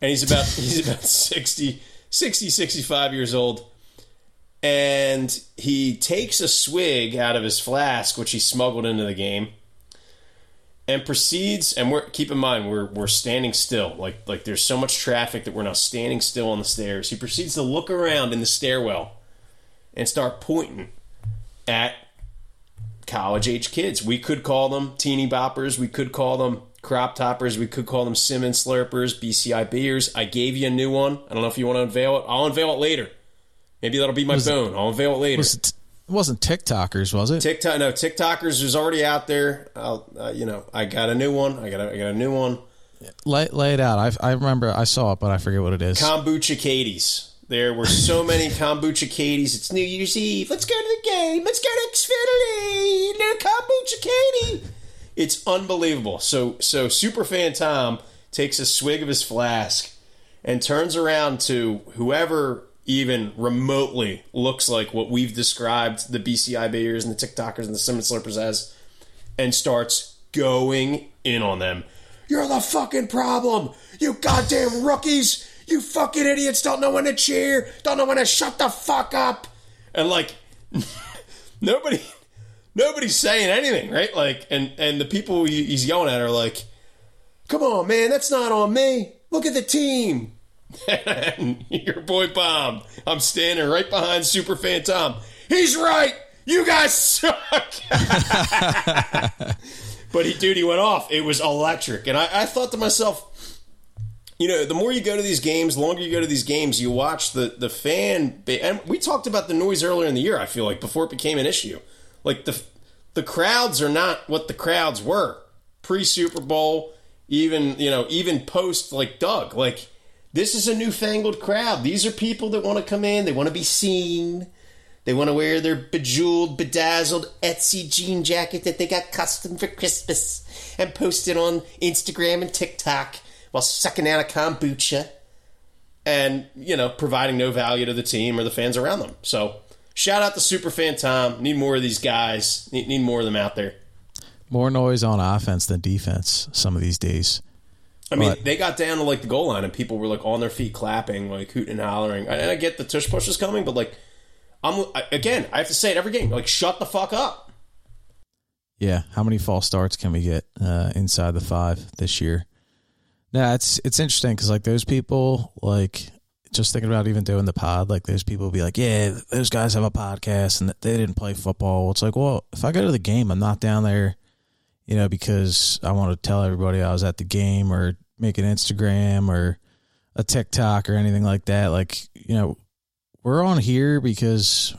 and he's about he's about 60, 60, 65 years old, and he takes a swig out of his flask, which he smuggled into the game and proceeds and we're keep in mind we're we're standing still. Like like there's so much traffic that we're now standing still on the stairs. He proceeds to look around in the stairwell and start pointing at college age kids. We could call them teeny boppers. We could call them crop toppers we could call them Simmons slurpers bci beers i gave you a new one i don't know if you want to unveil it i'll unveil it later maybe that'll be my Was it- bone i'll unveil it later Was it, it wasn't TikTokers, was it? TikTok, no, TikTokers is already out there. I'll, uh, you know, I got a new one. I got a, I got a new one. lay, lay it out. I, I remember I saw it, but I forget what it is. Kombucha Katie's. There were so many kombucha Katie's. It's New Year's Eve. Let's go to the game. Let's go to Xfinity. No kombucha Katie. It's unbelievable. So, so Superfan Tom takes a swig of his flask and turns around to whoever even remotely looks like what we've described the BCI Bayers and the TikTokers and the Simmons Slurpers as, and starts going in on them. You're the fucking problem. You goddamn rookies. You fucking idiots don't know when to cheer. Don't know when to shut the fuck up. And like, nobody, nobody's saying anything, right? Like, and and the people he's yelling at are like, "Come on, man, that's not on me. Look at the team." and your boy Bomb, I'm standing right behind Superfan Tom. He's right. You guys suck. but he, dude, he went off. It was electric, and I, I thought to myself you know, the more you go to these games, the longer you go to these games, you watch the the fan. And we talked about the noise earlier in the year. I feel like before it became an issue, like the the crowds are not what the crowds were pre Super Bowl, even you know, even post like Doug. Like this is a newfangled crowd. These are people that want to come in. They want to be seen. They want to wear their bejeweled, bedazzled Etsy jean jacket that they got custom for Christmas and post it on Instagram and TikTok while sucking out a kombucha and, you know, providing no value to the team or the fans around them. So shout out to Superfan Tom. Need more of these guys. Need, need more of them out there. More noise on offense than defense some of these days. I mean, but, they got down to like the goal line and people were like on their feet clapping, like hooting and hollering. And I get the tush push is coming, but like, I'm again, I have to say it every game. Like, shut the fuck up. Yeah, how many false starts can we get uh, inside the five this year? Yeah, it's it's interesting because like those people, like just thinking about even doing the pod, like those people be like, yeah, those guys have a podcast and they didn't play football. It's like, well, if I go to the game, I'm not down there, you know, because I want to tell everybody I was at the game or make an Instagram or a TikTok or anything like that. Like, you know, we're on here because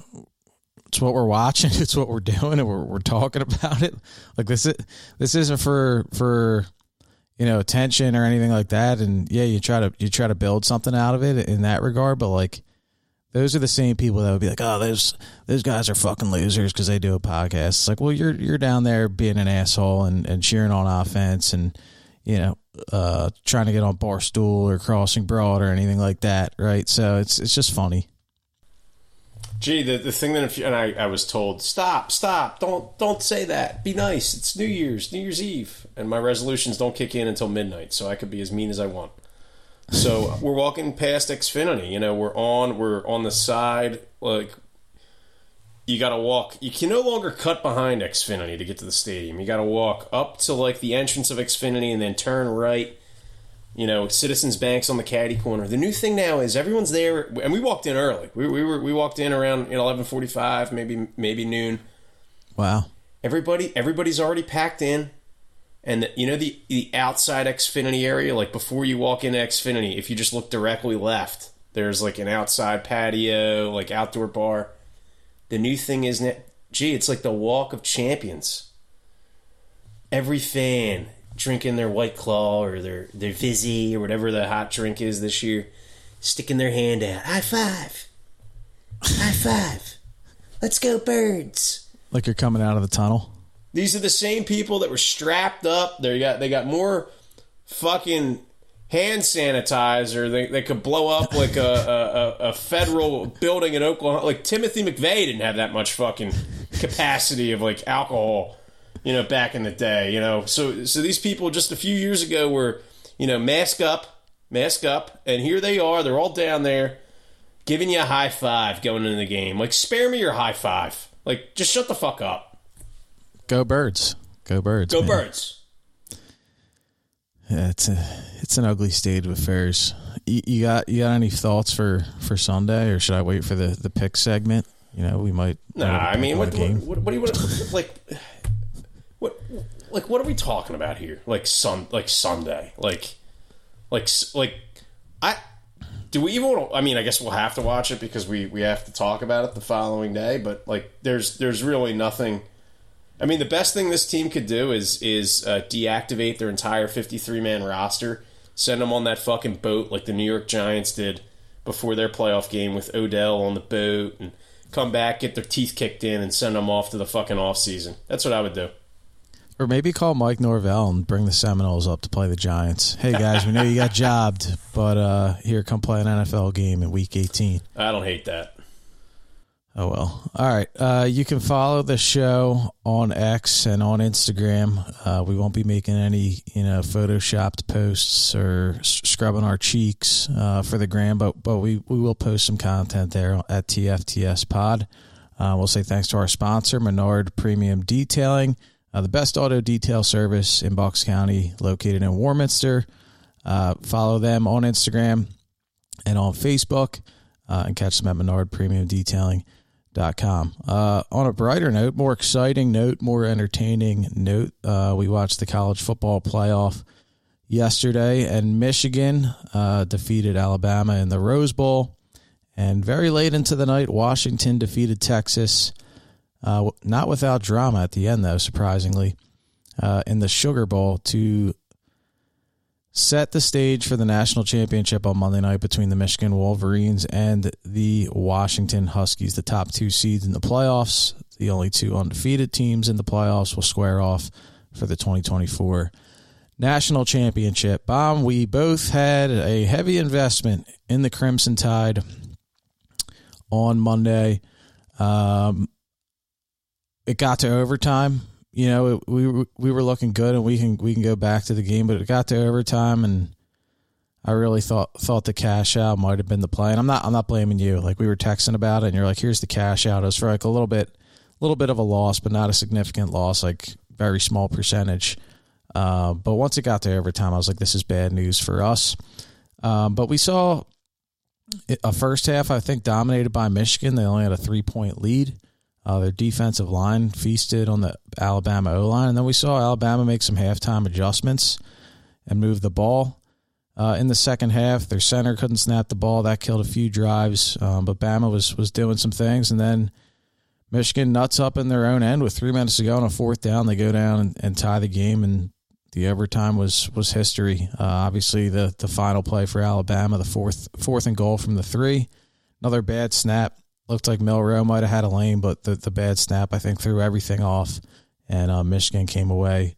it's what we're watching, it's what we're doing, and we're we're talking about it. Like this is this isn't for for you know attention or anything like that. And yeah you try to you try to build something out of it in that regard. But like those are the same people that would be like oh those those guys are fucking losers because they do a podcast. It's like well you're you're down there being an asshole and, and cheering on offense and you know uh, trying to get on barstool or crossing broad or anything like that right? So it's it's just funny Gee, the, the thing that if you, and I, I was told stop stop don't don't say that be nice it's New Year's New Year's Eve and my resolutions don't kick in until midnight so I could be as mean as I want. So we're walking past Xfinity, you know we're on we're on the side like you got to walk. You can no longer cut behind Xfinity to get to the stadium. You got to walk up to like the entrance of Xfinity and then turn right you know, Citizens Bank's on the caddy corner. The new thing now is everyone's there, and we walked in early. We, we were we walked in around you know, eleven forty five, maybe maybe noon. Wow. Everybody everybody's already packed in, and the, you know the the outside Xfinity area, like before you walk into Xfinity, if you just look directly left, there's like an outside patio, like outdoor bar. The new thing is, that, gee, it's like the Walk of Champions. Every fan drinking their White Claw or their, their Vizzy or whatever the hot drink is this year, sticking their hand out. High five. High five. Let's go, birds. Like you're coming out of the tunnel. These are the same people that were strapped up. They got they got more fucking hand sanitizer. They, they could blow up like a, a, a federal building in Oklahoma. Like Timothy McVeigh didn't have that much fucking capacity of like alcohol you know, back in the day, you know. So so these people just a few years ago were, you know, mask up, mask up, and here they are, they're all down there giving you a high five going into the game. Like spare me your high five. Like just shut the fuck up. Go birds. Go birds. Go man. birds. Yeah, it's a it's an ugly state of affairs. You, you, got you got any thoughts for for Sunday, or should I wait for the the pick segment? You know, we might. Nah, I mean, what, what, what, what, do you want? like, what like what are we talking about here? Like sun like Sunday. Like like like I do we even want to, I mean, I guess we'll have to watch it because we we have to talk about it the following day, but like there's there's really nothing I mean, the best thing this team could do is is uh, deactivate their entire 53 man roster, send them on that fucking boat like the New York Giants did before their playoff game with Odell on the boat and come back, get their teeth kicked in, and send them off to the fucking off season. That's what I would do. Or maybe call Mike Norvell and bring the Seminoles up to play the Giants. Hey guys, we know you got jobbed, but uh, here, come play an NFL game in Week 18. I don't hate that. Oh well. All right. Uh, you can follow the show on X and on Instagram. Uh, we won't be making any, you know, photoshopped posts or scrubbing our cheeks uh, for the gram, but but we we will post some content there at TFTS Pod. Uh, we'll say thanks to our sponsor, Menard Premium Detailing, uh, the best auto detail service in Bucks County, located in Warminster. Uh, follow them on Instagram and on Facebook uh, and catch them at menardpremiumdetailing.com. Uh, on a brighter note, more exciting note, more entertaining note, uh, we watched the college football playoff yesterday, and Michigan uh, defeated Alabama in the Rose Bowl. And very late into the night, Washington defeated Texas. Uh, not without drama at the end, though, surprisingly, uh, in the Sugar Bowl to set the stage for the national championship on Monday night between the Michigan Wolverines and the Washington Huskies, the top two seeds in the playoffs. The only two undefeated teams in the playoffs will square off for the 2024 national championship. Bomb, we both had a heavy investment in the Crimson Tide on Monday. Um, it got to overtime. You know, it, we we were looking good, and we can we can go back to the game, but it got to overtime, and I really thought thought the cash out might have been the play. And I'm not I'm not blaming you. Like we were texting about it, and you're like, "Here's the cash out." It was for like a little bit, a little bit of a loss, but not a significant loss, like very small percentage. Uh, but once it got to overtime, I was like, "This is bad news for us." Um, but we saw a first half, I think, dominated by Michigan. They only had a three point lead. Uh, their defensive line feasted on the Alabama O line, and then we saw Alabama make some halftime adjustments and move the ball. Uh, in the second half, their center couldn't snap the ball. That killed a few drives, um, but Bama was was doing some things, and then Michigan nuts up in their own end with three minutes to go on a fourth down. They go down and, and tie the game, and the overtime was was history. Uh, obviously, the the final play for Alabama, the fourth fourth and goal from the three, another bad snap looked like Milroe might have had a lane, but the, the bad snap, I think, threw everything off, and uh, Michigan came away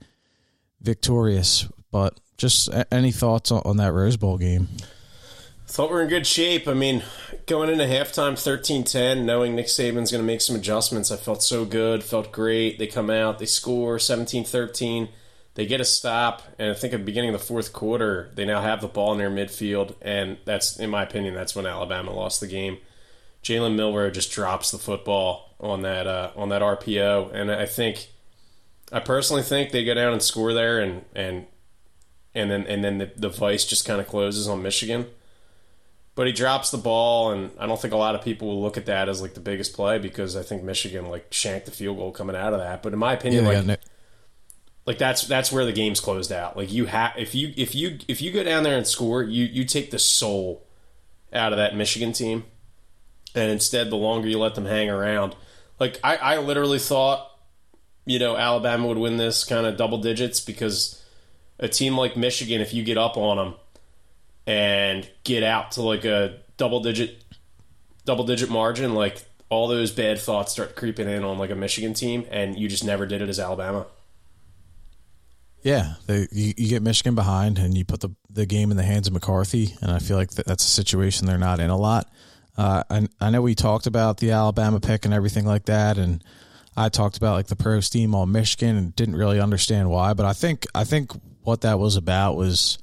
victorious. But just any thoughts on, on that Rose Bowl game? Thought we are in good shape. I mean, going into halftime 13 10, knowing Nick Saban's going to make some adjustments, I felt so good, felt great. They come out, they score 17 13. They get a stop, and I think at the beginning of the fourth quarter, they now have the ball their midfield, and that's, in my opinion, that's when Alabama lost the game. Jalen Milroe just drops the football on that uh, on that RPO, and I think I personally think they go down and score there, and and and then and then the, the vice just kind of closes on Michigan. But he drops the ball, and I don't think a lot of people will look at that as like the biggest play because I think Michigan like shanked the field goal coming out of that. But in my opinion, yeah, like like that's that's where the game's closed out. Like you have if you if you if you go down there and score, you you take the soul out of that Michigan team and instead the longer you let them hang around like i, I literally thought you know alabama would win this kind of double digits because a team like michigan if you get up on them and get out to like a double digit double digit margin like all those bad thoughts start creeping in on like a michigan team and you just never did it as alabama yeah, they, you, you, get Michigan behind, and you put the the game in the hands of McCarthy, and I feel like that, that's a situation they're not in a lot. Uh, I, I know we talked about the Alabama pick and everything like that, and I talked about like the pro steam on Michigan and didn't really understand why. But I think I think what that was about was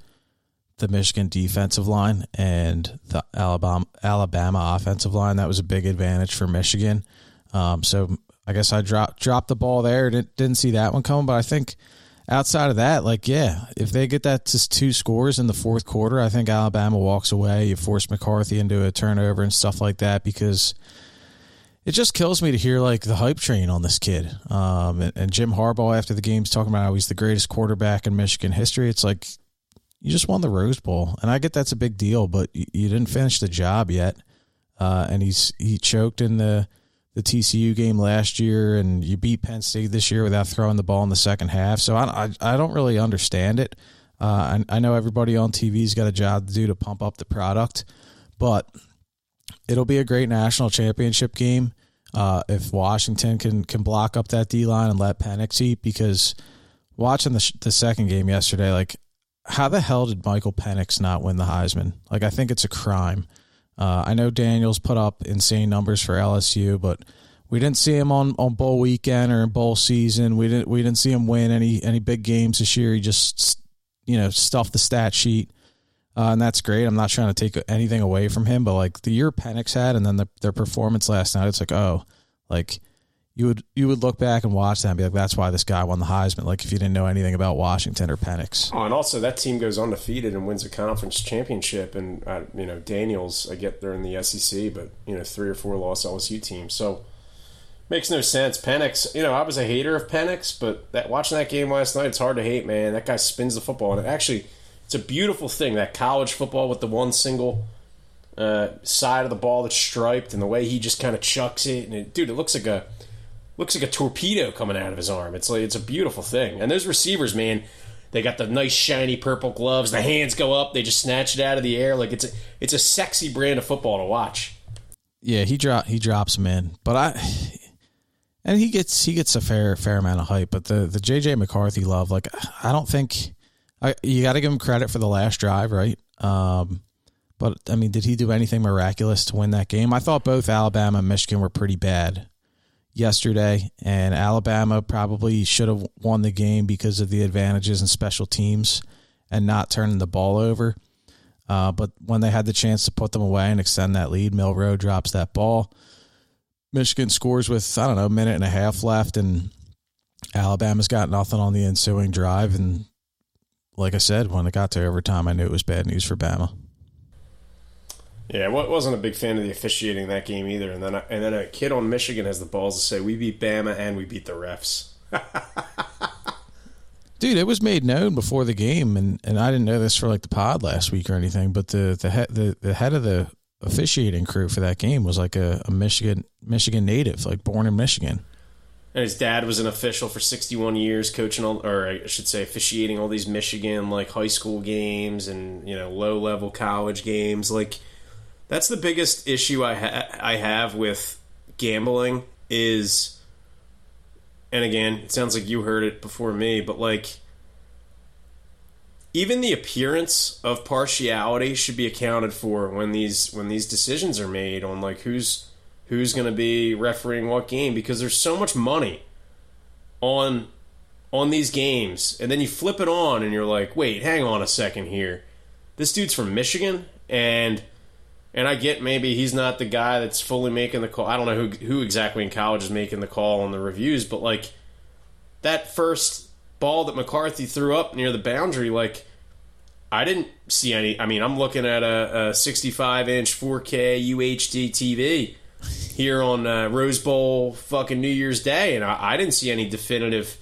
the Michigan defensive line and the Alabama Alabama offensive line. That was a big advantage for Michigan. Um, so I guess I dropped dropped the ball there. Didn't, didn't see that one coming, but I think outside of that, like, yeah, if they get that to two scores in the fourth quarter, I think Alabama walks away. You force McCarthy into a turnover and stuff like that because it just kills me to hear like the hype train on this kid. Um, and, and, Jim Harbaugh after the game's talking about how he's the greatest quarterback in Michigan history. It's like you just won the Rose Bowl, and I get that's a big deal, but you, you didn't finish the job yet. Uh, and he's he choked in the the TCU game last year, and you beat Penn State this year without throwing the ball in the second half. So I, I, I don't really understand it. Uh, I, I know everybody on TV's got a job to do to pump up the product, but it'll be a great national championship game uh, if Washington can can block up that D line and let Penix eat. Because watching the the second game yesterday, like how the hell did Michael Penix not win the Heisman? Like I think it's a crime. Uh, I know Daniels put up insane numbers for LSU, but we didn't see him on, on bowl weekend or in bowl season. We didn't we didn't see him win any any big games this year. He just you know stuffed the stat sheet, uh, and that's great. I'm not trying to take anything away from him, but like the year Penix had, and then the, their performance last night, it's like oh, Like you would you would look back and watch that and be like, that's why this guy won the Heisman. Like if you didn't know anything about Washington or Penix. Oh, and also that team goes undefeated and wins a conference championship. And uh, you know Daniels, I get they're in the SEC, but you know three or four lost LSU teams, so makes no sense. Penix, you know, I was a hater of Penix, but that watching that game last night, it's hard to hate, man. That guy spins the football, and it actually, it's a beautiful thing. That college football with the one single uh, side of the ball that's striped, and the way he just kind of chucks it, and it, dude, it looks like a looks like a torpedo coming out of his arm. It's like it's a beautiful thing. And those receivers, man, they got the nice shiny purple gloves. The hands go up. They just snatch it out of the air. Like it's a it's a sexy brand of football to watch. Yeah, he drop he drops them in, but I and he gets he gets a fair fair amount of hype. But the the JJ McCarthy love, like I don't think I you got to give him credit for the last drive, right? Um, but I mean, did he do anything miraculous to win that game? I thought both Alabama and Michigan were pretty bad yesterday, and Alabama probably should have won the game because of the advantages in special teams and not turning the ball over. Uh, but when they had the chance to put them away and extend that lead, Milroe drops that ball. Michigan scores with, I don't know, a minute and a half left, and Alabama's got nothing on the ensuing drive. And like I said, when it got to overtime, I knew it was bad news for Bama. Yeah, I wasn't a big fan of the officiating that game either. And then, I, and then a kid on Michigan has the balls to say, "We beat Bama and we beat the refs." Dude, it was made known before the game, and, and I didn't know this for like the pod last week or anything. But the the head the, the head of the officiating crew for that game was like a, a Michigan Michigan native, like born in Michigan. And his dad was an official for 61 years, coaching all, or I should say, officiating all these Michigan like high school games and you know low level college games, like that's the biggest issue I ha- I have with gambling is, and again, it sounds like you heard it before me, but like even the appearance of partiality should be accounted for when these when these decisions are made on like who's who's going to be refereeing what game because there's so much money on on these games and then you flip it on and you're like wait hang on a second here. This dude's from Michigan and and I get maybe he's not the guy that's fully making the call. I don't know who who exactly in college is making the call on the reviews, but like that first ball that McCarthy threw up near the boundary, like I didn't see any. I mean, I'm looking at a, a 65 inch 4K UHD TV here on uh, Rose Bowl fucking New Year's Day, and I, I didn't see any definitive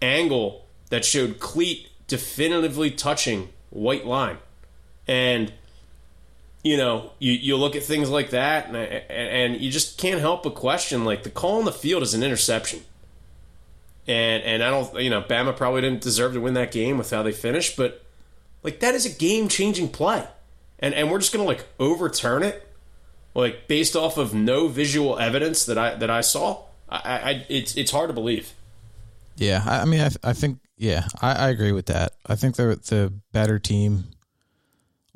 angle that showed cleat definitively touching white line, and you know, you, you look at things like that, and, and you just can't help but question like the call on the field is an interception, and and I don't, you know, Bama probably didn't deserve to win that game with how they finished, but like that is a game changing play, and and we're just gonna like overturn it, like based off of no visual evidence that I that I saw. I, I it's it's hard to believe. Yeah, I mean, I, I think yeah, I, I agree with that. I think they're the better team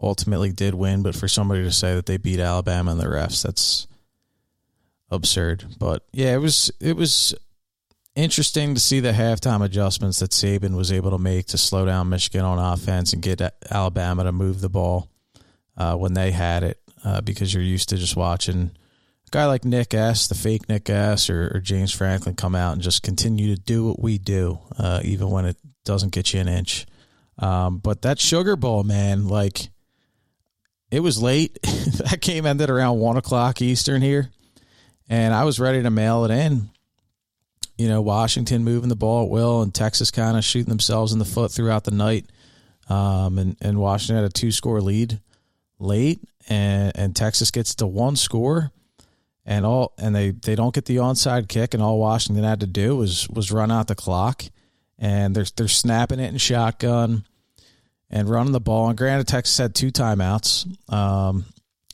ultimately did win, but for somebody to say that they beat Alabama and the refs, that's absurd. But yeah, it was it was interesting to see the halftime adjustments that Saban was able to make to slow down Michigan on offense and get Alabama to move the ball uh, when they had it, uh, because you're used to just watching a guy like Nick S, the fake Nick S, or, or James Franklin come out and just continue to do what we do, uh, even when it doesn't get you an inch. Um, but that Sugar Bowl, man, like it was late. that game ended around one o'clock Eastern here, and I was ready to mail it in. You know, Washington moving the ball at will, and Texas kind of shooting themselves in the foot throughout the night. Um, and and Washington had a two score lead late, and and Texas gets to one score, and all and they they don't get the onside kick, and all Washington had to do was was run out the clock, and they're they're snapping it in shotgun and running the ball. And granted, Texas had two timeouts. Um,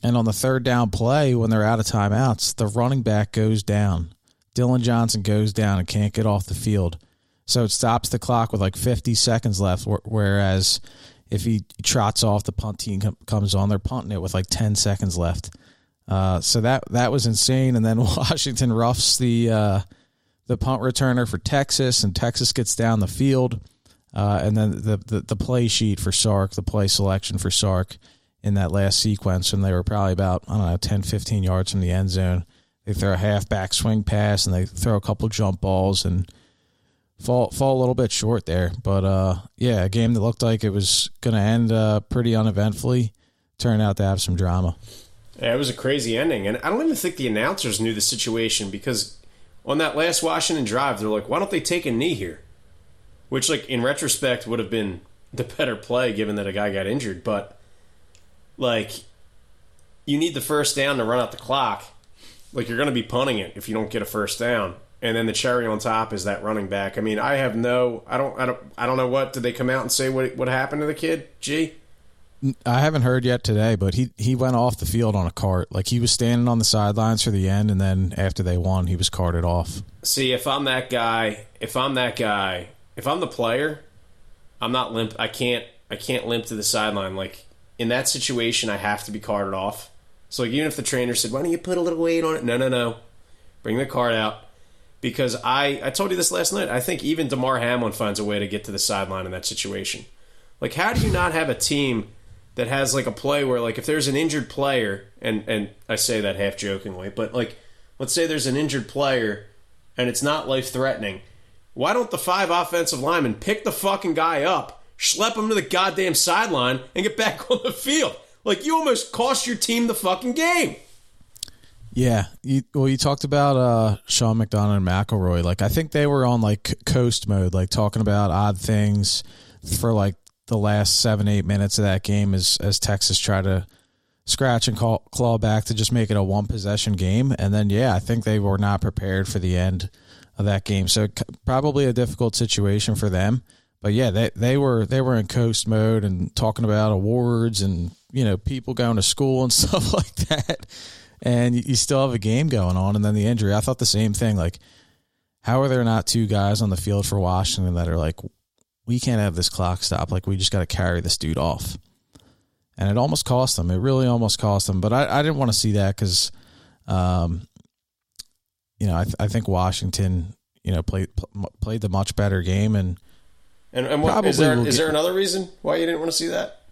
and on the third down play, when they're out of timeouts, the running back goes down. Dillon Johnson goes down and can't get off the field. So it stops the clock with like 50 seconds left. Whereas if he trots off, the punt team comes on. They're punting it with like 10 seconds left. Uh, so that that was insane. And then Washington roughs the uh, the punt returner for Texas, and Texas gets down the field. Uh, and then the, the, the play sheet for Sark, the play selection for Sark in that last sequence, and they were probably about, I don't know, 10, 15 yards from the end zone. they throw a half back swing pass and they throw a couple jump balls and fall fall a little bit short there. But uh, yeah, a game that looked like it was going to end uh, pretty uneventfully turned out to have some drama. Yeah, it was a crazy ending, and I don't even think the announcers knew the situation because on that last Washington drive, they're like, "Why don't they take a knee here?" Which, like in retrospect, would have been the better play given that a guy got injured. But like, you need the first down to run out the clock. Like you're going to be punting it if you don't get a first down, and then the cherry on top is that running back. I mean, I have no, I don't, I don't, I don't know what did they come out and say what what happened to the kid? G. I haven't heard yet today, but he he went off the field on a cart. Like he was standing on the sidelines for the end, and then after they won, he was carted off. See, if I'm that guy, if I'm that guy, if I'm the player, I'm not limp. I can't. I can't limp to the sideline. Like in that situation, I have to be carted off. So like, even if the trainer said, "Why don't you put a little weight on it?" No, no, no. Bring the card out because I I told you this last night. I think even Damar Hamlin finds a way to get to the sideline in that situation. Like, how do you not have a team? that has like a play where like if there's an injured player and and I say that half jokingly, but like let's say there's an injured player and it's not life threatening, why don't the five offensive linemen pick the fucking guy up, schlep him to the goddamn sideline, and get back on the field? Like you almost cost your team the fucking game. Yeah, you, well, you talked about uh, Sean McDonough and McElroy. Like, I think they were on like coast mode, like talking about odd things for like the last seven eight minutes of that game as as Texas tried to scratch and call, claw back to just make it a one possession game. And then yeah, I think they were not prepared for the end of that game. So probably a difficult situation for them. But yeah, they they were they were in coast mode and talking about awards and you know people going to school and stuff like that. And you still have a game going on, and then the injury. I thought the same thing. Like, how are there not two guys on the field for Washington that are like, we can't have this clock stop. Like we just got to carry this dude off. And it almost cost them. It really almost cost them. But I, I didn't want to see that because, um, you know, I, th- I think Washington, you know, played played the much better game and. And, and what, is there is there another reason why you didn't want to see that?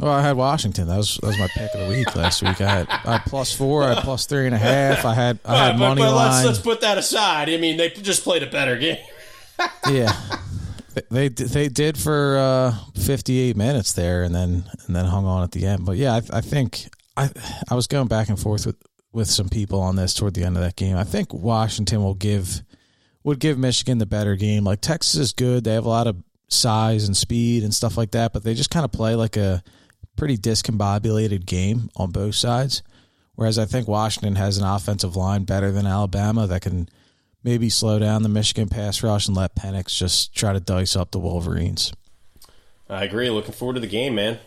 Well, I had Washington. That was that was my pick of the week last week. I had, I had plus four. I had plus three and a half. I had I had money but, but line. Let's, let's put that aside. I mean, they just played a better game. yeah, they they did for uh, 58 minutes there, and then and then hung on at the end. But yeah, I, I think I I was going back and forth with with some people on this toward the end of that game. I think Washington will give would give Michigan the better game. Like Texas is good; they have a lot of size and speed and stuff like that, but they just kind of play like a pretty discombobulated game on both sides. Whereas I think Washington has an offensive line better than Alabama that can maybe slow down the Michigan pass rush and let Penix just try to dice up the Wolverines. I agree. Looking forward to the game, man.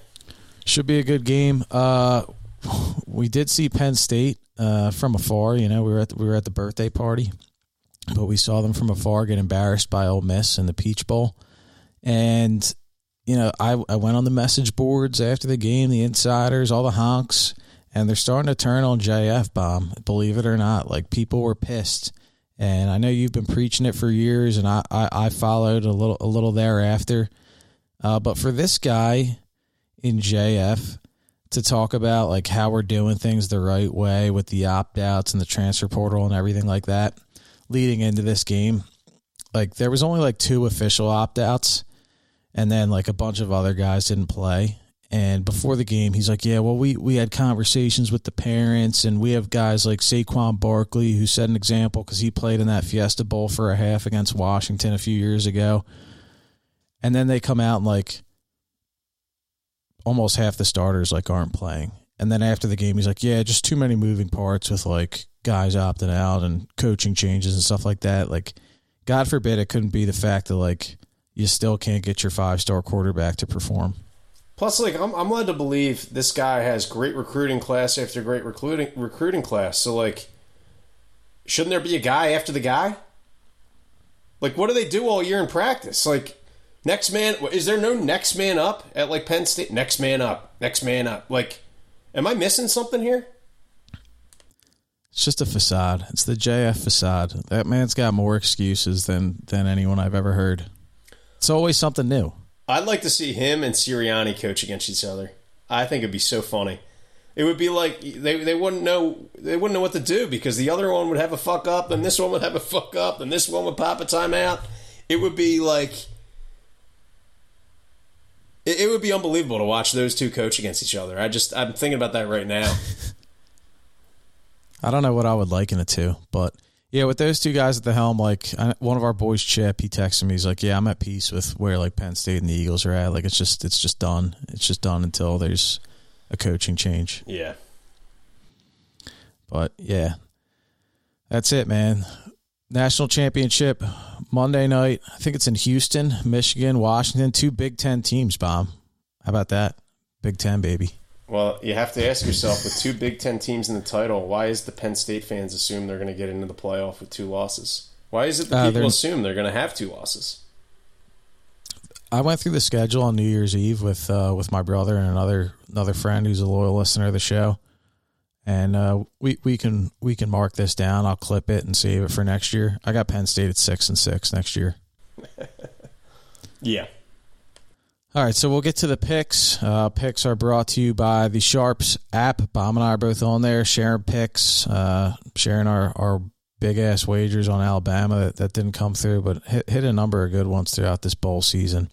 Should be a good game. Uh, we did see Penn State uh, from afar. You know, we were at the, we were at the birthday party, but we saw them from afar get embarrassed by Ole Miss in the Peach Bowl, and you know, I I went on the message boards after the game, the insiders, all the honks, and they're starting to turn on JF bomb. Believe it or not, like people were pissed and I know you've been preaching it for years, and I, I, I followed a little a little thereafter. Uh, but for this guy in JF to talk about like how we're doing things the right way with the opt outs and the transfer portal and everything like that, leading into this game, like there was only like two official opt outs, and then like a bunch of other guys didn't play. And before the game, he's like, "Yeah, well, we we had conversations with the parents, and we have guys like Saquon Barkley who set an example because he played in that Fiesta Bowl for a half against Washington a few years ago." And then they come out and like almost half the starters like aren't playing. And then after the game, he's like, "Yeah, just too many moving parts with like guys opting out and coaching changes and stuff like that." Like, God forbid it couldn't be the fact that like you still can't get your five star quarterback to perform. Plus, like I'm, I'm led to believe this guy has great recruiting class after great recruiting recruiting class. So, like, shouldn't there be a guy after the guy? Like, what do they do all year in practice? Like, next man is there no next man up at like Penn State? Next man up, next man up. Like, am I missing something here? It's just a facade. It's the JF facade. That man's got more excuses than than anyone I've ever heard. It's always something new. I'd like to see him and Sirianni coach against each other. I think it'd be so funny. It would be like they, they wouldn't know they wouldn't know what to do because the other one would have a fuck up and this one would have a fuck up and this one would pop a timeout. It would be like it, it would be unbelievable to watch those two coach against each other. I just I'm thinking about that right now. I don't know what I would liken it to, but yeah, with those two guys at the helm, like I, one of our boys, Chip, he texted me. He's like, "Yeah, I'm at peace with where like Penn State and the Eagles are at. Like it's just it's just done. It's just done until there's a coaching change." Yeah. But yeah, that's it, man. National championship Monday night. I think it's in Houston, Michigan, Washington. Two Big Ten teams, bomb. How about that? Big Ten, baby. Well, you have to ask yourself with two Big Ten teams in the title, why is the Penn State fans assume they're going to get into the playoff with two losses? Why is it that uh, people assume they're going to have two losses? I went through the schedule on New Year's Eve with uh, with my brother and another another friend who's a loyal listener of the show, and uh, we we can we can mark this down. I'll clip it and save it for next year. I got Penn State at six and six next year. yeah, all right, so we'll get to the picks. Uh, picks are brought to you by the Sharpz app. Bomb and I are both on there sharing picks, uh, sharing our, our big ass wagers on Alabama that, that didn't come through, but hit, hit, a number of good ones throughout this bowl season.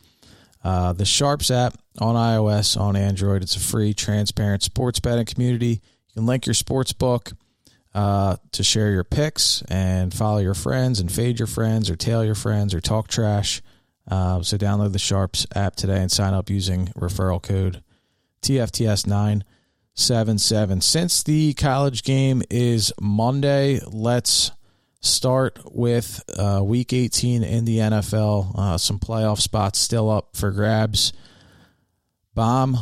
Uh, the Sharpz app on iOS, on Android, it's a free, transparent sports betting community. Can link your sports book uh, to share your picks and follow your friends and fade your friends or tail your friends or talk trash. Uh, so download the Sharpz app today and sign up using referral code TFTS977. Since the college game is Monday, let's start with uh, week 18 in the NFL. Uh, some playoff spots still up for grabs. Bomb.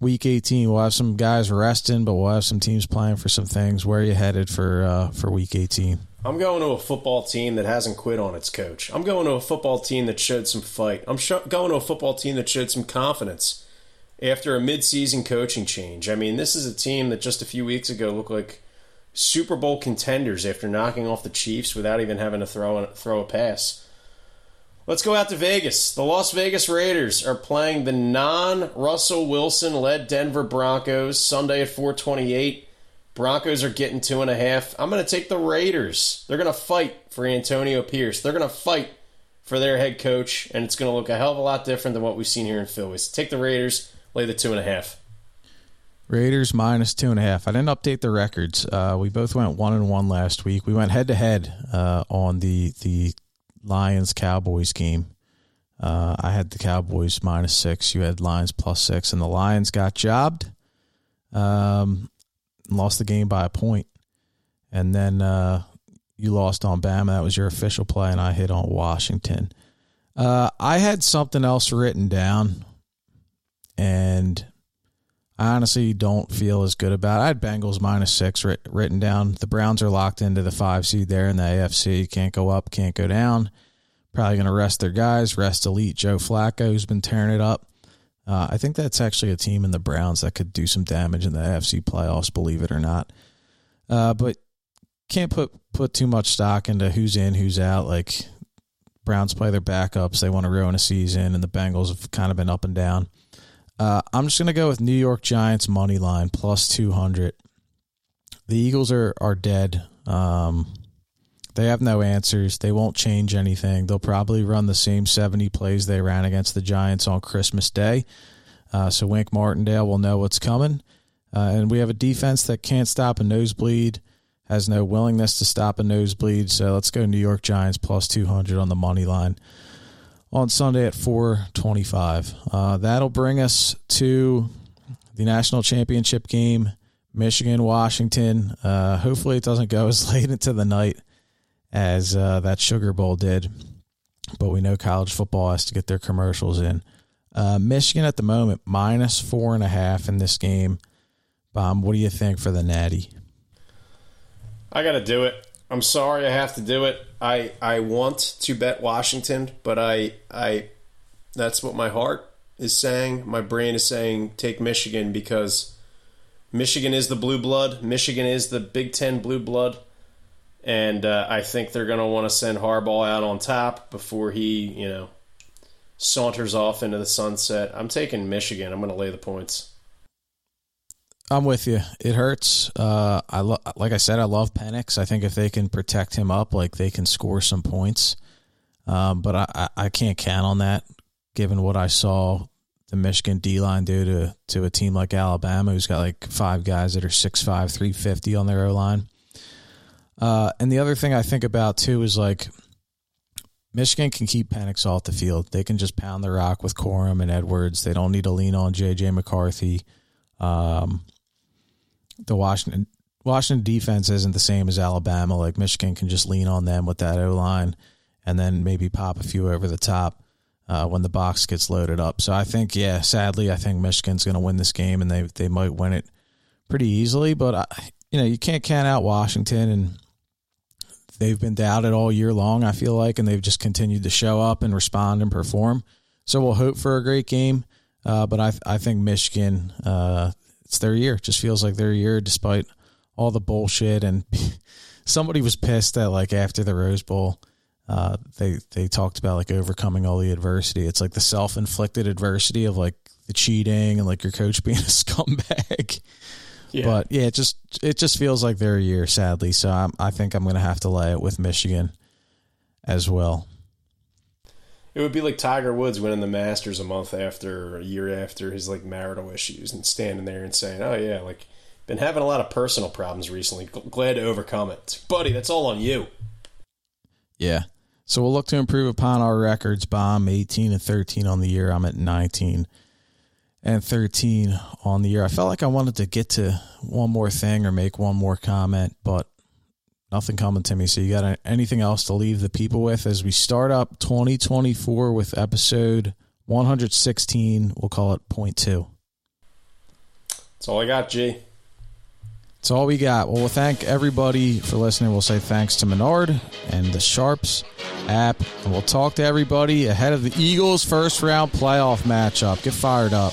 Week 18, we'll have some guys resting, but we'll have some teams playing for some things. Where are you headed for uh, for Week 18? I'm going to a football team that hasn't quit on its coach. I'm going to a football team that showed some fight. I'm sh- going to a football team that showed some confidence after a midseason coaching change. I mean, this is a team that just a few weeks ago looked like Super Bowl contenders after knocking off the Chiefs without even having to throw throw a pass. Let's go out to Vegas. The Las Vegas Raiders are playing the non-Russell Wilson led Denver Broncos Sunday at 428. Broncos are getting two and a half. I'm going to take the Raiders. They're going to fight for Antonio Pierce. They're going to fight for their head coach, and it's going to look a hell of a lot different than what we've seen here in Philly. So take the Raiders, lay the two and a half. Raiders minus two and a half. I didn't update the records. Uh, we both went one and one last week. We went head to head on the the Lions Cowboys game. Uh, I had the Cowboys minus six. You had Lions plus six, and the Lions got jobbed. Um, lost the game by a. And then uh, you lost on Bama. That was your official play, and I hit on Washington. Uh, I had something else written down, and I honestly don't feel as good about it. I had Bengals minus six writ- written down. The Browns are locked into the five seed there in the AFC. Can't go up, can't go down. Probably going to rest their guys, rest elite Joe Flacco, who's been tearing it up. Uh, I think that's actually a team in the Browns that could do some damage in the AFC playoffs, believe it or not. Uh, but can't put put too much stock into who's in, who's out. Like Browns play their backups, they want to ruin a season, and the Bengals have kind of been up and down. Uh, I'm just gonna go with New York Giants money line plus two hundred. The Eagles are are dead. Um, they have no answers. They won't change anything. They'll probably run the same 70 plays they ran against the Giants on Christmas Day. Uh, so Wink Martindale will know what's coming. Uh, and we have a defense that can't stop a nosebleed, has no willingness to stop a nosebleed. So let's go New York Giants plus 200 on the money line on Sunday at 425. Uh, that'll bring us to the national championship game, Michigan, Washington. Uh, hopefully it doesn't go as late into the night as uh, that Sugar Bowl did. But we know college football has to get their commercials in. Uh, Michigan at the moment minus four and a half in this game. Bomb, what do you think for the Natty? I got to do it. I'm sorry I have to do it. I I want to bet Washington, but I I that's what my heart is saying. My brain is saying take Michigan because Michigan is the blue blood. Michigan is the Big 10 blue blood and uh, I think they're going to want to send Harbaugh out on top before he, you know, saunters off into the sunset. I'm taking Michigan. I'm going to lay the points. I'm with you. It hurts. Uh, I lo- like I said, I love Penix. I think if they can protect him up, like they can score some points. Um, but I, I, can't count on that, given what I saw the Michigan D line do to to a team like Alabama, who's got like five guys that are 6'5", 350 on their O line. Uh, and the other thing I think about too is like Michigan can keep Penix off the field. They can just pound the rock with Corum and Edwards. They don't need to lean on JJ McCarthy. Um, the Washington Washington defense isn't the same as Alabama. Like Michigan can just lean on them with that O line, and then maybe pop a few over the top uh, when the box gets loaded up. So I think, yeah, sadly, I think Michigan's going to win this game, and they they might win it pretty easily. But I, you know, you can't count out Washington, and they've been doubted all year long. I feel like, and they've just continued to show up and respond and perform. So we'll hope for a great game. Uh, but I I think Michigan, uh, it's their year. It just feels like their year, despite all the bullshit. And somebody was pissed that like after the Rose Bowl, uh, they they talked about like overcoming all the adversity. It's like the self inflicted adversity of like the cheating and like your coach being a scumbag. Yeah. But yeah, it just it just feels like their year, sadly. So I'm, I think I'm going to have to lay it with Michigan as well. It would be like Tiger Woods winning the Masters a month after, a year after his like marital issues, and standing there and saying, "Oh yeah, like been having a lot of personal problems recently. Glad to overcome it, buddy. That's all on you." Yeah. So we'll look to improve upon our records. Bomb 18 and 13 on the year. I'm at 19 and 13 on the year. I felt like I wanted to get to one more thing or make one more comment, but nothing coming to me. So you got anything else to leave the people with as we start up 2024 with episode 116? We'll call it point two. That's all I got, G. That's all we got. Well, we'll thank everybody for listening. We'll say thanks to Menard and the Sharpz app. And we'll talk to everybody ahead of the Eagles' first round playoff matchup. Get fired up.